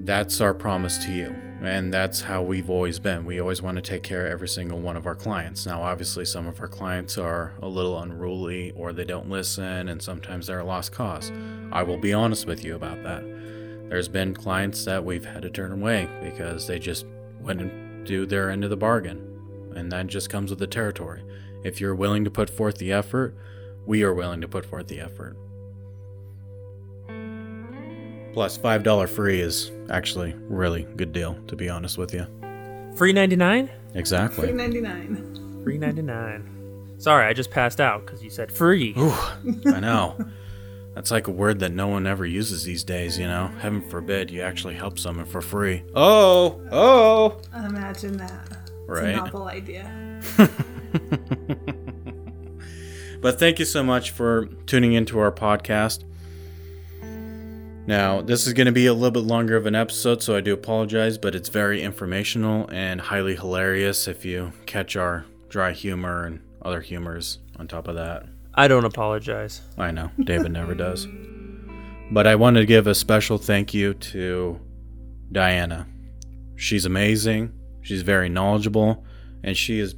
That's our promise to you. And that's how we've always been. We always want to take care of every single one of our clients. Now, obviously, some of our clients are a little unruly or they don't listen, and sometimes they're a lost cause. I will be honest with you about that. There's been clients that we've had to turn away because they just wouldn't do their end of the bargain. And that just comes with the territory. If you're willing to put forth the effort, we are willing to put forth the effort. Plus, $5 free is actually really good deal, to be honest with you. Free 99? Exactly. Three ninety nine. Free 99. Sorry, I just passed out because you said free. Ooh, I know. That's like a word that no one ever uses these days, you know? Heaven forbid you actually help someone for free. Oh, oh! Imagine that. It's Right. a novel idea. But thank you so much for tuning into our podcast. Now, this is going to be a little bit longer of an episode, so I do apologize, but it's very informational and highly hilarious if you catch our dry humor and other humors on top of that. I don't apologize. I know, David never does. But I want to give a special thank you to Diana. She's amazing, she's very knowledgeable, and she is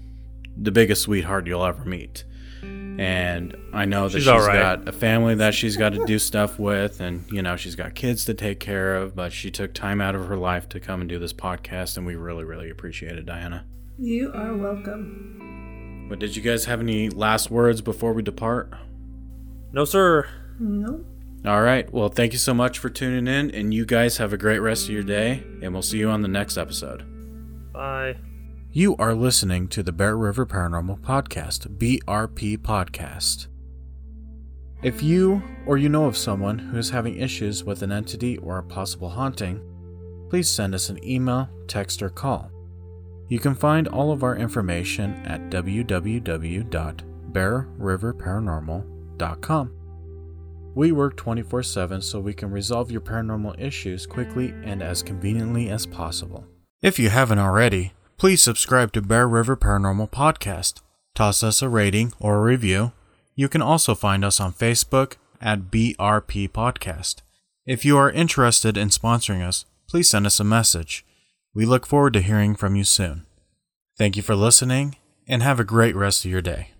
the biggest sweetheart you'll ever meet. And I know that She's she's all right. got a family that she's got to do stuff with, and you know, she's got kids to take care of, but she took time out of her life to come and do this podcast, and we really, really appreciate it, Diana. You are welcome. But did you guys have any last words before we depart? No, sir. Nope. All right. Well, thank you so much for tuning in, and you guys have a great rest of your day, and we'll see you on the next episode. Bye. You are listening to the Bear River Paranormal Podcast, BRP Podcast. If you or you know of someone who is having issues with an entity or a possible haunting, please send us an email, text, or call. You can find all of our information at www.bearriverparanormal.com. We work 24 7 so we can resolve your paranormal issues quickly and as conveniently as possible. If you haven't already, please subscribe to Bear River Paranormal Podcast. Toss us a rating or a review. You can also find us on Facebook at BRP Podcast. If you are interested in sponsoring us, please send us a message. We look forward to hearing from you soon. Thank you for listening and have a great rest of your day.